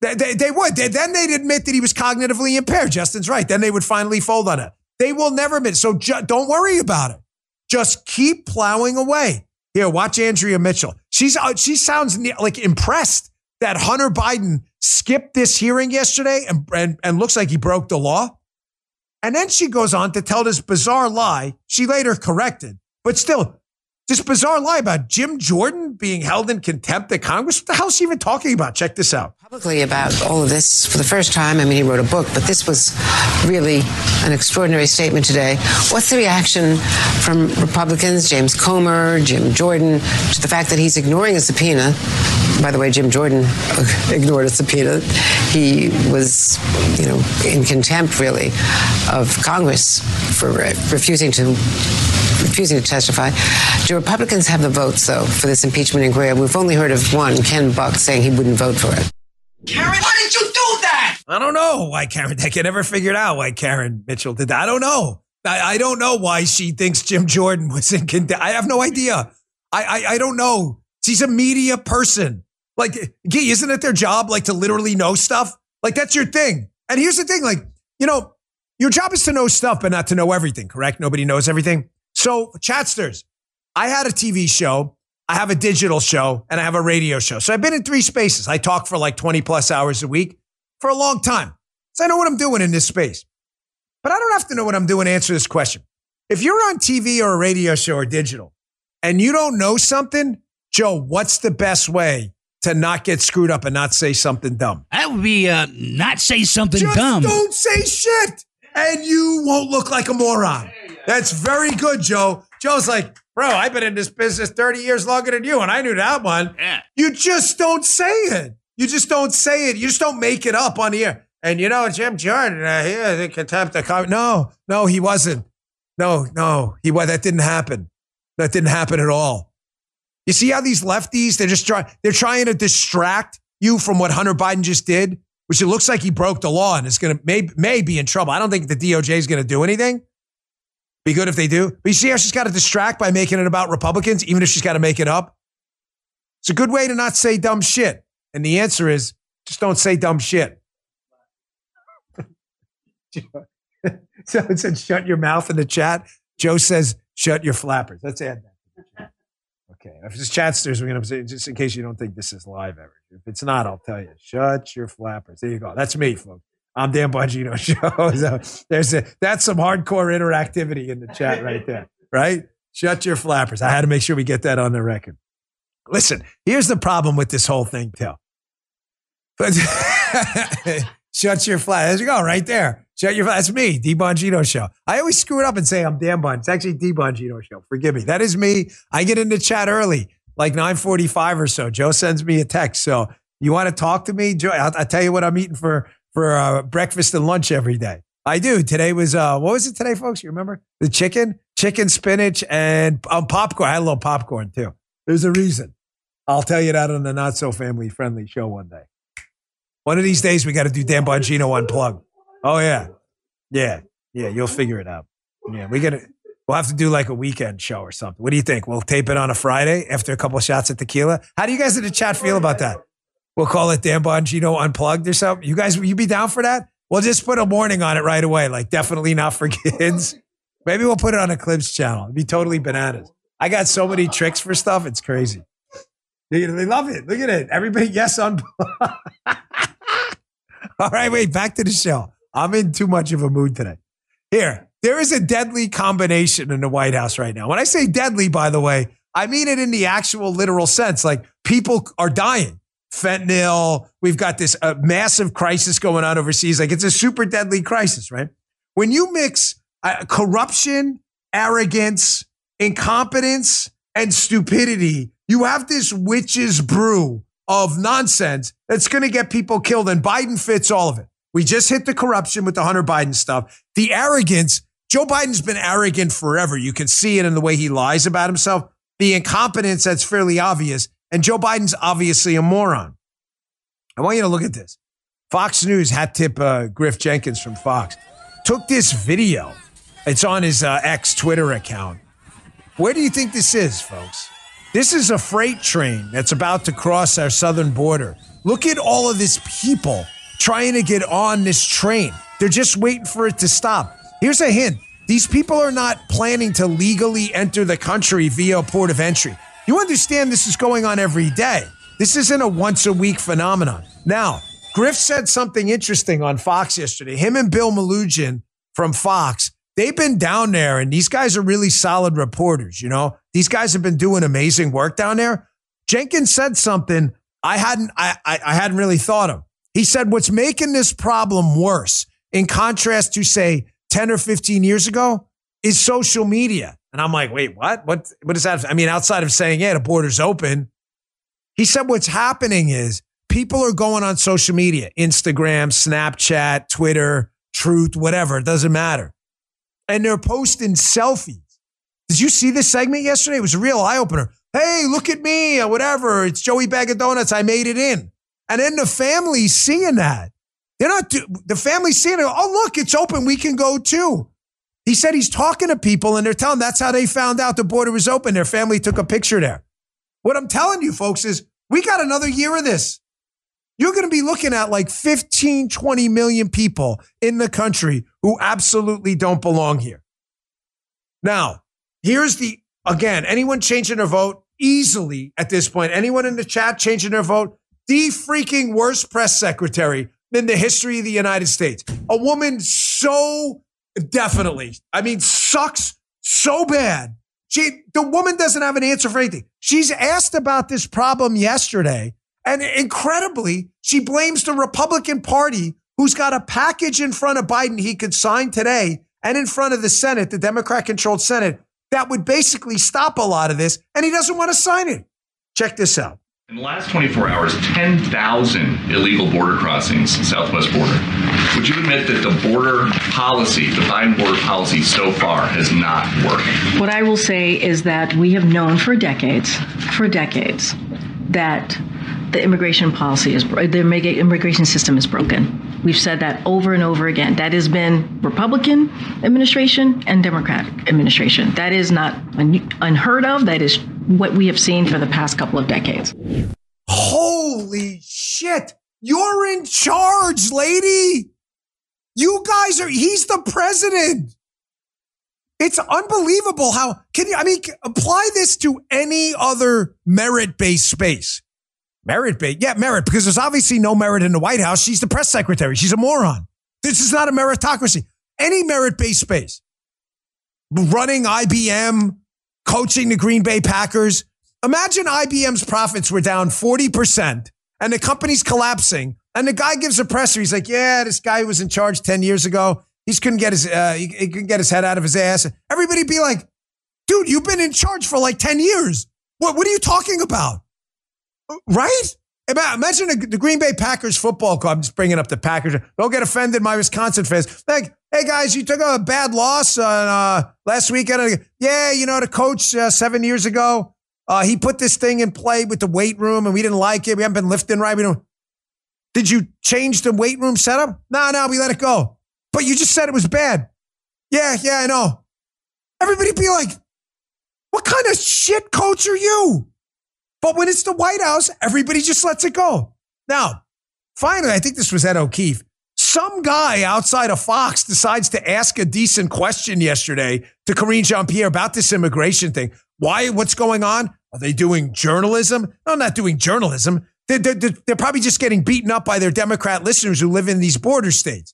They, they, they would. They, then they'd admit that he was cognitively impaired. Justin's right. Then they would finally fold on it. They will never admit. So ju- don't worry about it. Just keep plowing away. Here, watch Andrea Mitchell. She's uh, she sounds like impressed that Hunter Biden skipped this hearing yesterday and, and and looks like he broke the law. And then she goes on to tell this bizarre lie. She later corrected, but still, this bizarre lie about Jim Jordan being held in contempt at Congress. What the hell is she even talking about? Check this out. Publicly about all of this for the first time. I mean, he wrote a book, but this was really an extraordinary statement today. What's the reaction from Republicans, James Comer, Jim Jordan, to the fact that he's ignoring a subpoena? By the way, Jim Jordan ignored a subpoena. He was, you know, in contempt, really, of Congress for refusing to refusing to testify. Do Republicans have the votes, though, for this impeachment inquiry? We've only heard of one, Ken Buck, saying he wouldn't vote for it. Karen, why did you do that? I don't know why Karen. I can never figured out why Karen Mitchell did that. I don't know. I, I don't know why she thinks Jim Jordan was in contempt. I have no idea. I, I I don't know. She's a media person. Like, gee, isn't it their job like to literally know stuff? Like that's your thing. And here's the thing, like, you know, your job is to know stuff, but not to know everything, correct? Nobody knows everything. So, Chatsters, I had a TV show, I have a digital show, and I have a radio show. So I've been in three spaces. I talk for like 20 plus hours a week for a long time. So I know what I'm doing in this space. But I don't have to know what I'm doing to answer this question. If you're on TV or a radio show or digital and you don't know something, Joe, what's the best way to not get screwed up and not say something dumb? That would be uh, not say something Just dumb. don't say shit and you won't look like a moron. That's very good, Joe. Joe's like, bro, I've been in this business 30 years longer than you, and I knew that one. Yeah. You just don't say it. You just don't say it. You just don't make it up on the air. And you know, Jim Jordan, uh, here, the contempt of com- No, no, he wasn't. No, no, he was. That didn't happen. That didn't happen at all. You see how these lefties, they're just trying, they're trying to distract you from what Hunter Biden just did, which it looks like he broke the law and is going to, may, may be in trouble. I don't think the DOJ is going to do anything. Be good if they do. But you see how she's got to distract by making it about Republicans, even if she's got to make it up? It's a good way to not say dumb shit. And the answer is just don't say dumb shit. so it said shut your mouth in the chat. Joe says shut your flappers. Let's add that. Okay. If it's chatsters, we're going to say, just in case you don't think this is live ever. If it's not, I'll tell you. Shut your flappers. There you go. That's me, folks. I'm Dan Bongino Show. So there's a, that's some hardcore interactivity in the chat right there, right? Shut your flappers. I had to make sure we get that on the record. Listen, here's the problem with this whole thing. But shut your flap. There you go, right there. Shut your flap. That's me, D Bongino Show. I always screw it up and say I'm Dan Bon. It's actually D Bongino Show. Forgive me. That is me. I get into chat early, like 9:45 or so. Joe sends me a text. So you want to talk to me, Joe? I'll, I'll tell you what I'm eating for for uh, breakfast and lunch every day. I do. Today was uh, what was it today, folks? You remember the chicken, chicken, spinach, and um, popcorn. I had a little popcorn too. There's a reason. I'll tell you that on the not so family friendly show one day. One of these days, we got to do Dan Bongino unplug. Oh yeah, yeah, yeah. You'll figure it out. Yeah, we got to. We'll have to do like a weekend show or something. What do you think? We'll tape it on a Friday after a couple shots of tequila. How do you guys in the chat feel about that? We'll call it Dan Bongino unplugged or something. You guys, you be down for that? We'll just put a warning on it right away, like definitely not for kids. Maybe we'll put it on a Clips channel. It'd be totally bananas. I got so many tricks for stuff. It's crazy. They, they love it. Look at it. Everybody, yes, on. All right, wait, back to the show. I'm in too much of a mood today. Here, there is a deadly combination in the White House right now. When I say deadly, by the way, I mean it in the actual literal sense. Like people are dying. Fentanyl. We've got this uh, massive crisis going on overseas. Like it's a super deadly crisis, right? When you mix uh, corruption, arrogance, incompetence, and stupidity, you have this witch's brew of nonsense that's going to get people killed. And Biden fits all of it. We just hit the corruption with the Hunter Biden stuff. The arrogance, Joe Biden's been arrogant forever. You can see it in the way he lies about himself. The incompetence, that's fairly obvious. And Joe Biden's obviously a moron. I want you to look at this. Fox News hat tip uh, Griff Jenkins from Fox took this video. It's on his uh, ex Twitter account. Where do you think this is, folks? This is a freight train that's about to cross our southern border. Look at all of these people trying to get on this train. They're just waiting for it to stop. Here's a hint these people are not planning to legally enter the country via port of entry. You understand this is going on every day. This isn't a once a week phenomenon. Now, Griff said something interesting on Fox yesterday. Him and Bill Melugin from Fox, they've been down there, and these guys are really solid reporters. You know, these guys have been doing amazing work down there. Jenkins said something I hadn't I, I, I hadn't really thought of. He said, "What's making this problem worse, in contrast to say 10 or 15 years ago, is social media." And I'm like, "Wait, what? What? What is that? I mean, outside of saying, yeah, the border's open." He said, "What's happening is." People are going on social media, Instagram, Snapchat, Twitter, Truth, whatever. It doesn't matter. And they're posting selfies. Did you see this segment yesterday? It was a real eye opener. Hey, look at me, or whatever. It's Joey Bag of Donuts. I made it in. And then the family's seeing that. They're not, the family's seeing it. Oh, look, it's open. We can go too. He said he's talking to people and they're telling that's how they found out the border was open. Their family took a picture there. What I'm telling you, folks, is we got another year of this you're going to be looking at like 15, 20 million people in the country who absolutely don't belong here. Now, here's the, again, anyone changing their vote easily at this point, anyone in the chat changing their vote, the freaking worst press secretary in the history of the United States. A woman so definitely, I mean, sucks so bad. She, the woman doesn't have an answer for anything. She's asked about this problem yesterday. And incredibly, she blames the Republican Party, who's got a package in front of Biden he could sign today and in front of the Senate, the Democrat controlled Senate, that would basically stop a lot of this. And he doesn't want to sign it. Check this out. In the last 24 hours, 10,000 illegal border crossings, southwest border. Would you admit that the border policy, the Biden border policy so far has not worked? What I will say is that we have known for decades, for decades, that the immigration policy is the immigration system is broken. We've said that over and over again. That has been Republican administration and Democratic administration. That is not unheard of. That is what we have seen for the past couple of decades. Holy shit. You're in charge, lady. You guys are, he's the president. It's unbelievable how can you, I mean, apply this to any other merit based space. Merit based. Yeah, merit, because there's obviously no merit in the White House. She's the press secretary. She's a moron. This is not a meritocracy. Any merit based space. Running IBM, coaching the Green Bay Packers. Imagine IBM's profits were down 40% and the company's collapsing. And the guy gives a presser. He's like, yeah, this guy was in charge 10 years ago. He couldn't get his, uh, he, he couldn't get his head out of his ass. Everybody be like, dude, you've been in charge for like 10 years. What, what are you talking about? Right? Imagine the Green Bay Packers football club. I'm just bringing up the Packers. Don't get offended, my Wisconsin fans. Like, hey guys, you took a bad loss on, uh, last weekend. Yeah, you know the coach uh, seven years ago. Uh, he put this thing in play with the weight room, and we didn't like it. We haven't been lifting right. We don't. Did you change the weight room setup? No, no, we let it go. But you just said it was bad. Yeah, yeah, I know. Everybody be like, what kind of shit coach are you? But when it's the White House, everybody just lets it go. Now, finally, I think this was Ed O'Keefe. Some guy outside of Fox decides to ask a decent question yesterday to Karine Jean Pierre about this immigration thing. Why? What's going on? Are they doing journalism? No, not doing journalism. They're, they're, they're probably just getting beaten up by their Democrat listeners who live in these border states.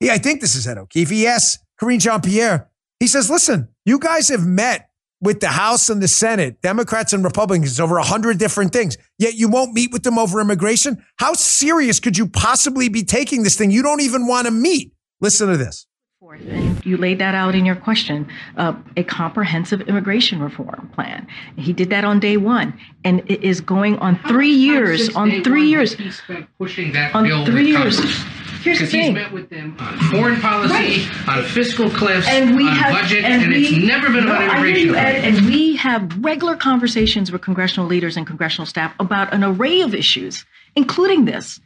Yeah, I think this is Ed O'Keefe. He asks Karine Jean Pierre, he says, listen, you guys have met with the House and the Senate, Democrats and Republicans, over a hundred different things. Yet you won't meet with them over immigration. How serious could you possibly be taking this thing? You don't even want to meet. Listen to this. You laid that out in your question uh, a comprehensive immigration reform plan. He did that on day one, and it is going on three years. On three years, he spent pushing that on three years. Here's the Because he's met with them on foreign policy, Right. on fiscal cliffs, and we on have, budget, and, we, it's never been No, about immigration. you, and we have regular conversations with congressional leaders and congressional staff about an array of issues, including this.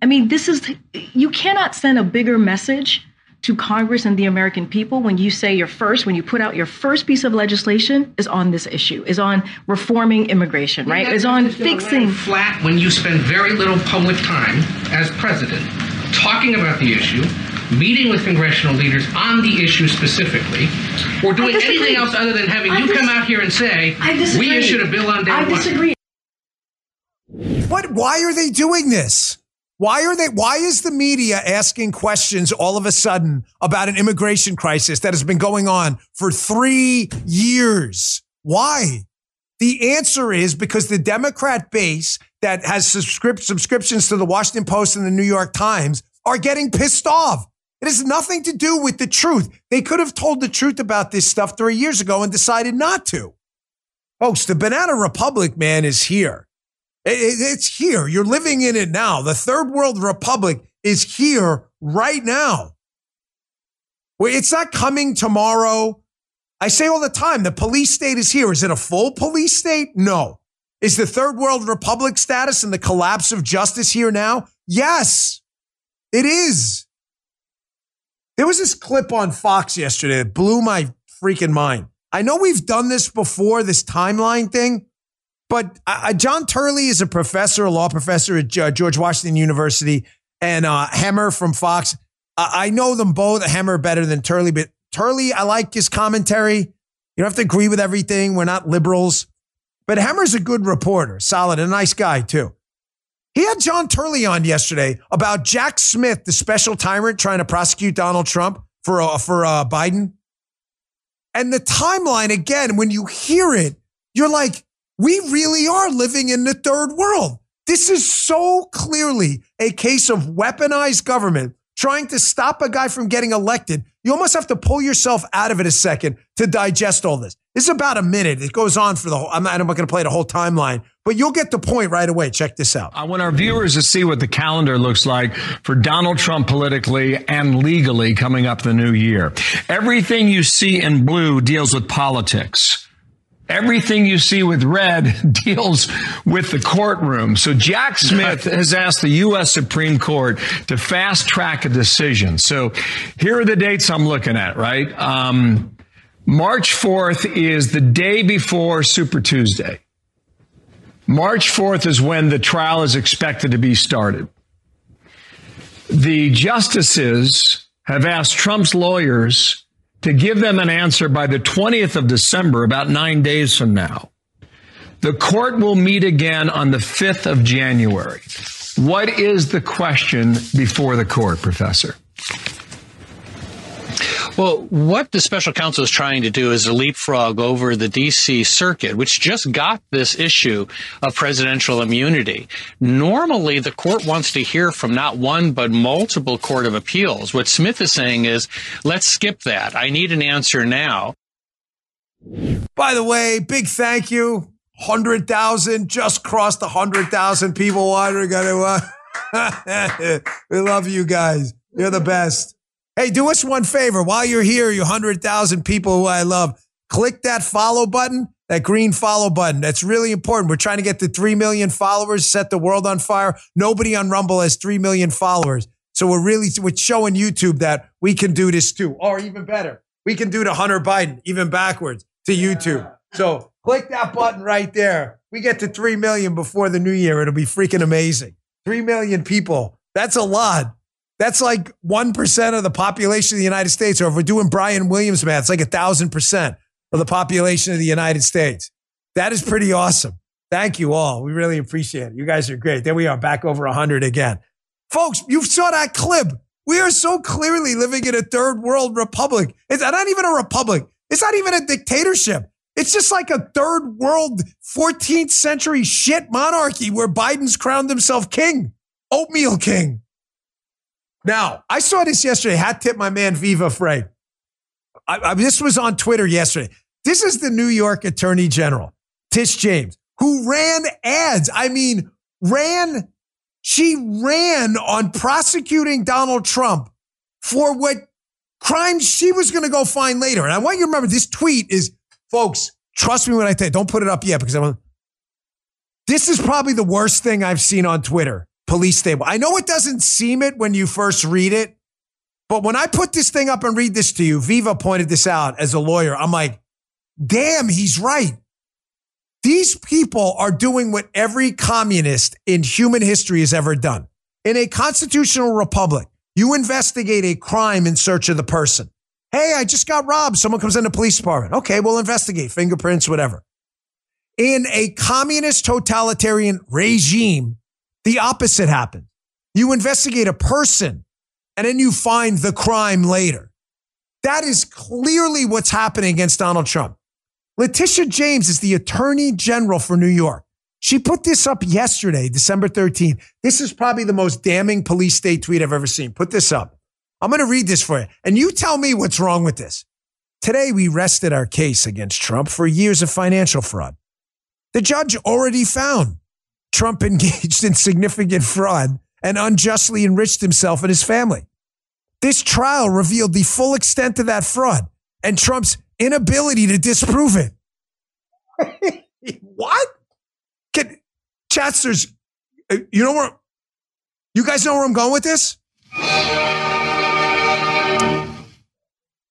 I mean, this is you cannot send a bigger message to Congress and the American people when you say your first, when you put out your first piece of legislation is on this issue, is on reforming immigration, right? Is on fixing flat when you spend very little public time as president talking about the issue, meeting with congressional leaders on the issue specifically, or doing anything else other than having I you dis- come out here and say, we issued a bill on day I one. disagree. What? Why are they doing this? Why are they? Why is the media asking questions all of a sudden about an immigration crisis that has been going on for three years? Why? The answer is because the Democrat base that has subscript, subscriptions to the Washington Post and the New York Times are getting pissed off. It has nothing to do with the truth. They could have told the truth about this stuff three years ago and decided not to. Folks, the Banana Republic, man, is here. It- it- It's here. You're living in it now. The third world republic is here right now. It's not coming tomorrow. I say all the time, the police state is here. Is it a full police state? No. Is the third world republic status and the collapse of justice here now? Yes, it is. There was this clip on Fox yesterday that blew my freaking mind. I know we've done this before, this timeline thing, but uh, John Turley is a professor, a law professor at George Washington University, and uh, from Fox. I I know them both. Hemmer better than Turley, but Turley, I like his commentary. You don't have to agree with everything. We're not liberals, but Hemmer's a good reporter, solid, a nice guy too. He had John Turley on yesterday about Jack Smith, the special tyrant trying to prosecute Donald Trump for uh, for uh, Biden. And the timeline, again, when you hear it, you're like, we really are living in the third world. This is so clearly a case of weaponized government trying to stop a guy from getting elected. You almost have to pull yourself out of it a second to digest all this. This is about a minute. It goes on for the whole, I'm not, I'm not going to play the whole timeline, but you'll get the point right away. Check this out. I want our viewers to see what the calendar looks like for Donald Trump politically and legally coming up the new year. Everything you see in blue deals with politics. Everything you see with red deals with the courtroom. So Jack Smith has asked the U.S. Supreme Court to fast track a decision. So here are the dates I'm looking at, right? Um, March 4th is the day before Super Tuesday. March 4th is when the trial is expected to be started. The justices have asked Trump's lawyers to give them an answer by the 20th of December, about nine days from now. The court will meet again on the 5th of January. What is the question before the court, Professor? Well, what the special counsel is trying to do is leapfrog over the D.C. Circuit, which just got this issue of presidential immunity. Normally, the court wants to hear from not one, but multiple court of appeals. What Smith is saying is, let's skip that. I need an answer now. By the way, big thank you. 100,000, just crossed 100,000 people watching. We love you guys. You're the best. Hey, do us one favor. While you're here, you 100,000 people who I love, click that follow button, that green follow button. That's really important. We're trying to get to 3 million followers, set the world on fire. Nobody on Rumble has 3 million followers. So we're really, we're showing YouTube that we can do this too. Or even better, we can do the Hunter Biden, even backwards to YouTube. So click that button right there. We get to 3 million before the new year. It'll be freaking amazing. 3 million people. That's a lot. That's like 1% of the population of the United States. Or if we're doing Brian Williams math, it's like a thousand percent of the population of the United States. That is pretty awesome. Thank you all. We really appreciate it. You guys are great. There we are back over 100 again. Folks, you saw that clip. We are so clearly living in a third world republic. It's not even a republic. It's not even a dictatorship. It's just like a third world 14th century shit monarchy where Biden's crowned himself king, oatmeal king. Now, I saw this yesterday. Hat tip my man Viva Frei. I, I, this was on Twitter yesterday. This is the New York Attorney General, Tish James, who ran ads. I mean, ran, she ran on prosecuting Donald Trump for what crimes she was going to go find later. And I want you to remember this tweet is, folks, trust me when I tell you, don't put it up yet because I'm. This is probably the worst thing I've seen on Twitter police stable. I know it doesn't seem it when you first read it, but when I put this thing up and read this to you, Viva pointed this out as a lawyer. I'm like, damn, he's right. These people are doing what every communist in human history has ever done. In a constitutional republic, you investigate a crime in search of the person. Hey, I just got robbed. Someone comes in the police department. Okay, we'll investigate fingerprints, whatever. In a communist totalitarian regime, the opposite happens. You investigate a person and then you find the crime later. That is clearly what's happening against Donald Trump. Letitia James is the attorney general for New York. She put this up yesterday, December 13th. This is probably the most damning police state tweet I've ever seen. Put this up. I'm going to read this for you. And you tell me what's wrong with this. Today, we rested our case against Trump for years of financial fraud. The judge already found Trump engaged in significant fraud and unjustly enriched himself and his family. This trial revealed the full extent of that fraud and Trump's inability to disprove it. what? Can, Chatsters, uh, you know where, you guys know where I'm going with this?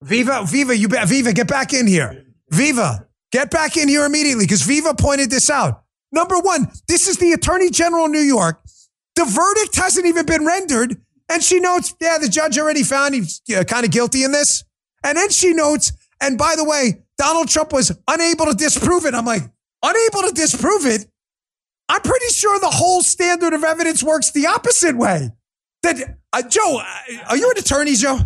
Viva, Viva, you Viva, get back in here. Viva, get back in here immediately because Viva pointed this out. Number one, this is the Attorney General of New York. The verdict hasn't even been rendered. And she notes, yeah, the judge already found he's kind of guilty in this. And then she notes, and by the way, Donald Trump was unable to disprove it. I'm like, unable to disprove it? I'm pretty sure the whole standard of evidence works the opposite way. That uh, Joe, uh, are you an attorney, Joe?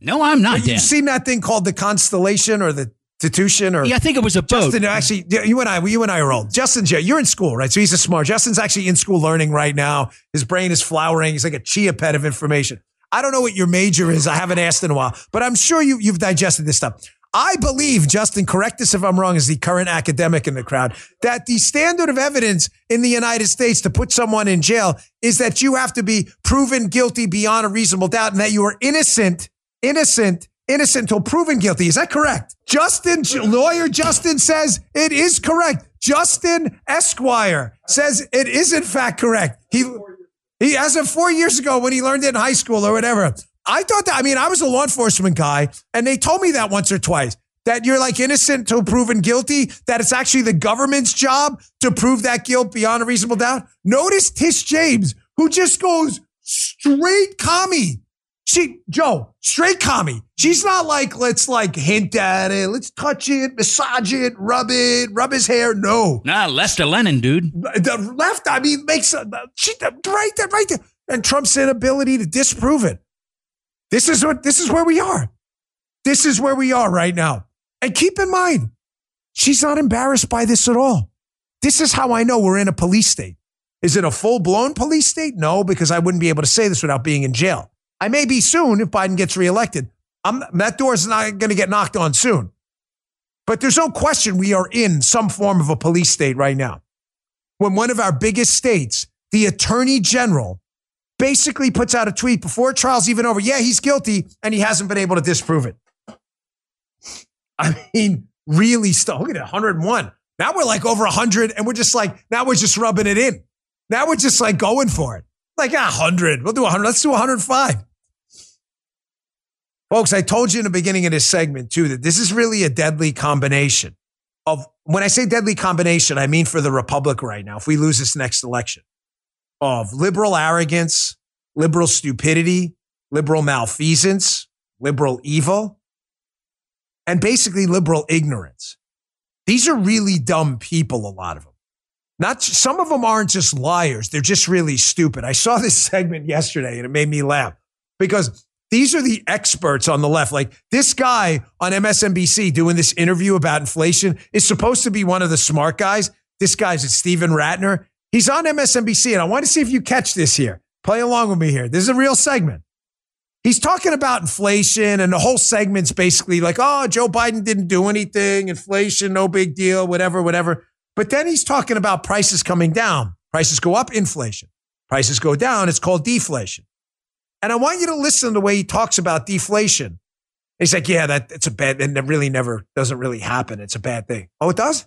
No, I'm not. You've seen that thing called the Constellation or the Titution or Yeah, I think it was a boat. Justin, actually, you and I, you and I are old. Justin's, yeah, you're in school, right? So he's a smart. Justin's actually in school learning right now. His brain is flowering. He's like a chia pet of information. I don't know what your major is. I haven't asked in a while, but I'm sure you, you've digested this stuff. I believe, Justin, correct us if I'm wrong, as the current academic in the crowd, that the standard of evidence in the United States to put someone in jail is that you have to be proven guilty beyond a reasonable doubt and that you are innocent, innocent, innocent until proven guilty. Is that correct? Justin, lawyer Justin says it is correct. Justin Esquire says it is in fact correct. He, he, as of four years ago when he learned it in high school or whatever, I thought that, I mean, I was a law enforcement guy and they told me that once or twice that you're like innocent till proven guilty, that it's actually the government's job to prove that guilt beyond a reasonable doubt. Notice Tish James, who just goes straight commie. She, Joe, straight commie. She's not like, let's like hint at it, let's touch it, massage it, rub it, rub his hair. No. Nah, Lester Lennon, dude. The left, I mean, makes a, she, uh, right there, right there. And Trump's inability to disprove it. This is what, this is where we are. This is where we are right now. And keep in mind, she's not embarrassed by this at all. This is how I know we're in a police state. Is it a full blown police state? No, because I wouldn't be able to say this without being in jail. I may be soon if Biden gets reelected. I'm, that not going to get knocked on soon. But there's no question we are in some form of a police state right now. When one of our biggest states, the attorney general, basically puts out a tweet before trial's even over. Yeah, he's guilty, and he hasn't been able to disprove it. I mean, really, still look at it, 101. Now we're like over 100, and we're just like, now we're just rubbing it in. Now we're just like going for it. Like, ah, 100. We'll do 100. Let's do 105. Folks, I told you in the beginning of this segment, too, that this is really a deadly combination of, when I say deadly combination, I mean for the Republic right now, if we lose this next election, of liberal arrogance, liberal stupidity, liberal malfeasance, liberal evil, and basically liberal ignorance. These are really dumb people, a lot of them. Not some of them aren't just liars, they're just really stupid. I saw this segment yesterday and it made me laugh because these are the experts on the left. Like this guy on MSNBC doing this interview about inflation is supposed to be one of the smart guys. This guy's Steven Rattner. He's on MSNBC, and I want to see if you catch this here. Play along with me here. This is a real segment. He's talking about inflation, and the whole segment's basically like, oh, Joe Biden didn't do anything, inflation, no big deal, whatever, whatever. But then he's talking about prices coming down. Prices go up, inflation. Prices go down, it's called deflation. And I want you to listen to the way he talks about deflation. He's like, yeah, that it's a bad, and that really never doesn't really happen. It's a bad thing. Oh, it does?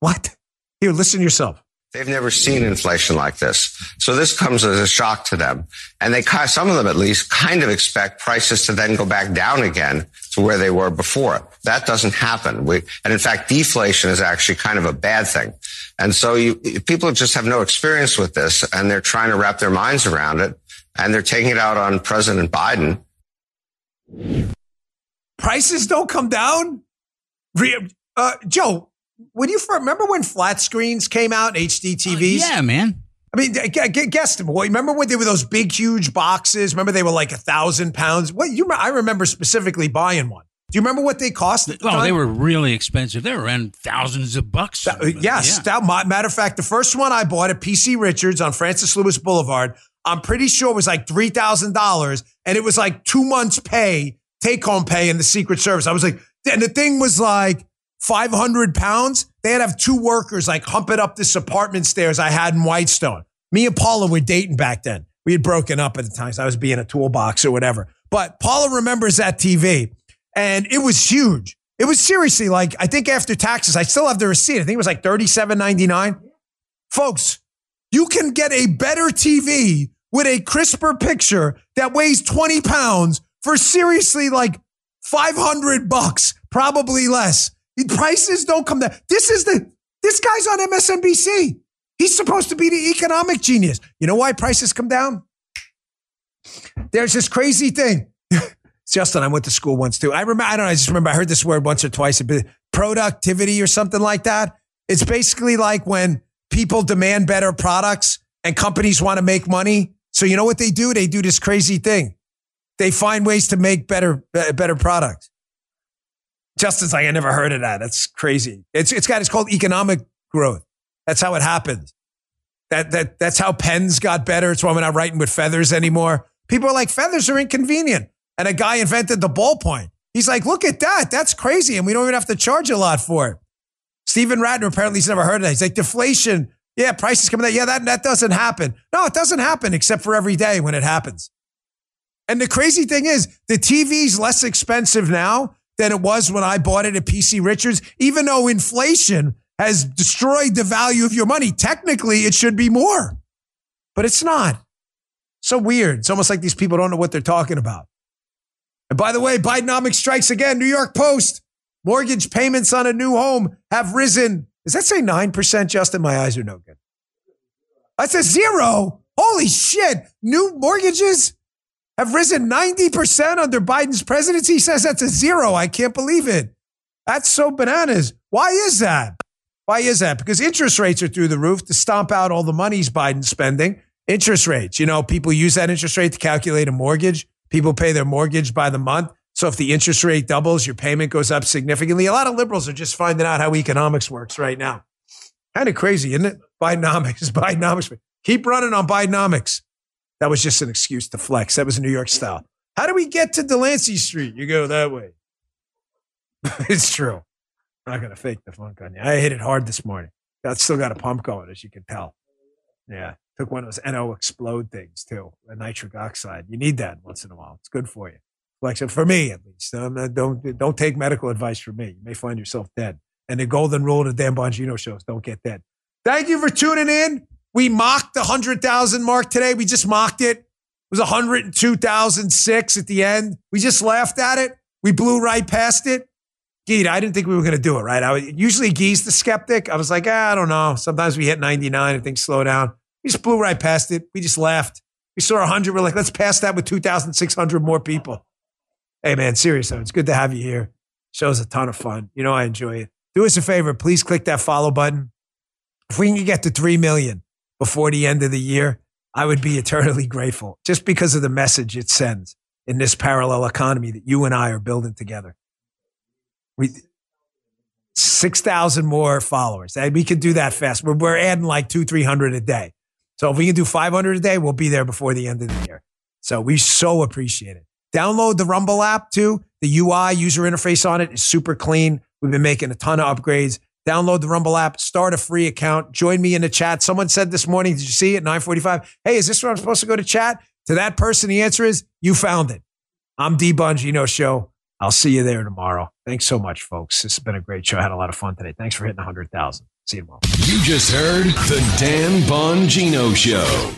What? Here, listen to yourself. They've never seen inflation like this. So this comes as a shock to them. And they, some of them at least, kind of expect prices to then go back down again to where they were before. That doesn't happen. We, and in fact, deflation is actually kind of a bad thing. And so you, people just have no experience with this and they're trying to wrap their minds around it and they're taking it out on President Biden. Prices don't come down? Uh, Joe, when you remember when flat screens came out, HD TVs? Uh, yeah, man. I mean, guess them. Remember when they were those big, huge boxes? Remember they were like a thousand pounds. What you? I remember specifically buying one. Do you remember what they cost? The oh, they were really expensive. They were around thousands of bucks. That, yes. Yeah. That, matter of fact, the first one I bought at PC Richards on Francis Lewis Boulevard, I'm pretty sure it was like three thousand dollars, and it was like two months' pay, take home pay in the Secret Service. I was like, and the thing was like 500 pounds. They had to have two workers like hump it up this apartment stairs I had in Whitestone. Me and Paula were dating back then. We had broken up at the time. So I was being a toolbox or whatever. But Paula remembers that TV and it was huge. It was seriously like, I think after taxes, I still have the receipt. I think it was like $37.99. Folks, you can get a better TV with a crisper picture that weighs 20 pounds for seriously like 500 bucks, probably less. Prices don't come down. This is the, this guy's on MSNBC. He's supposed to be the economic genius. You know why prices come down? There's this crazy thing. Justin, I went to school once too. I remember, I don't know, I just remember I heard this word once or twice, productivity or something like that. It's basically like when people demand better products and companies want to make money. So you know what they do? They do this crazy thing. they find ways to make better better products. Justin's like, I never heard of that. That's crazy. It's it's got it's called economic growth. That's how it happens. That that that's how pens got better. It's why we're not writing with feathers anymore. People are like, feathers are inconvenient. And a guy invented the ballpoint. He's like, look at that. That's crazy. And we don't even have to charge a lot for it. Steven Rattner apparently he's never heard of that. He's like, deflation. Yeah, prices coming down. Yeah, that, that doesn't happen. No, it doesn't happen except for every day when it happens. And the crazy thing is, the TV's less expensive now than it was when I bought it at PC Richards, even though inflation has destroyed the value of your money. Technically, it should be more, but it's not. So weird. It's almost like these people don't know what they're talking about. And by the way, Bidenomics strikes again. New York Post. Mortgage payments on a new home have risen. Does that say 9%, Justin? My eyes are no good. That says zero. Holy shit. New mortgages have risen 90% under Biden's presidency. He says that's a zero. I can't believe it. That's so bananas. Why is that? Why is that? Because interest rates are through the roof to stomp out all the monies Biden's spending. Interest rates, you know, people use that interest rate to calculate a mortgage. People pay their mortgage by the month. So if the interest rate doubles, your payment goes up significantly. A lot of liberals are just finding out how economics works right now. Kind of crazy, isn't it? Bidenomics, Bidenomics. Keep running on Bidenomics. That was just an excuse to flex. That was New York style. How do we get to Delancey Street? You go that way. it's true. I'm not going to fake the funk on you. I hit it hard this morning. I still got a pump going, as you can tell. Yeah. Took one of those NO explode things too, a nitric oxide. You need that once in a while. It's good for you. For me at least. Don't don't take medical advice from me. You may find yourself dead. And the golden rule of the Dan Bongino shows: don't get dead. Thank you for tuning in. We mocked the hundred thousand mark today. We just mocked it. It was one hundred and two thousand six at the end. We just laughed at it. We blew right past it. Geet, I didn't think we were going to do it, right? I usually Gee's the skeptic. I was like, ah, I don't know. Sometimes we hit 99 and things slow down. We just blew right past it. We just laughed. We saw 100. We're like, let's pass that with 2,600 more people. Hey, man, seriously, it's good to have you here. Show's a ton of fun. You know, I enjoy it. Do us a favor. Please click that follow button. If we can get to 3 million before the end of the year, I would be eternally grateful just because of the message it sends in this parallel economy that you and I are building together. We, 6,000 more followers. And we could do that fast. We're, we're adding like two, 300 a day. So if we can do 500 a day, we'll be there before the end of the year. So we so appreciate it. Download the Rumble app too. The UI user interface on it is super clean. We've been making a ton of upgrades. Download the Rumble app, start a free account, join me in the chat. Someone said this morning, did you see it? 945. Hey, is this where I'm supposed to go to chat? To that person, the answer is you found it. I'm D Bongino Show. I'll see you there tomorrow. Thanks so much, folks. This has been a great show. I had a lot of fun today. Thanks for hitting 100,000. See you tomorrow. You just heard The Dan Bongino Show.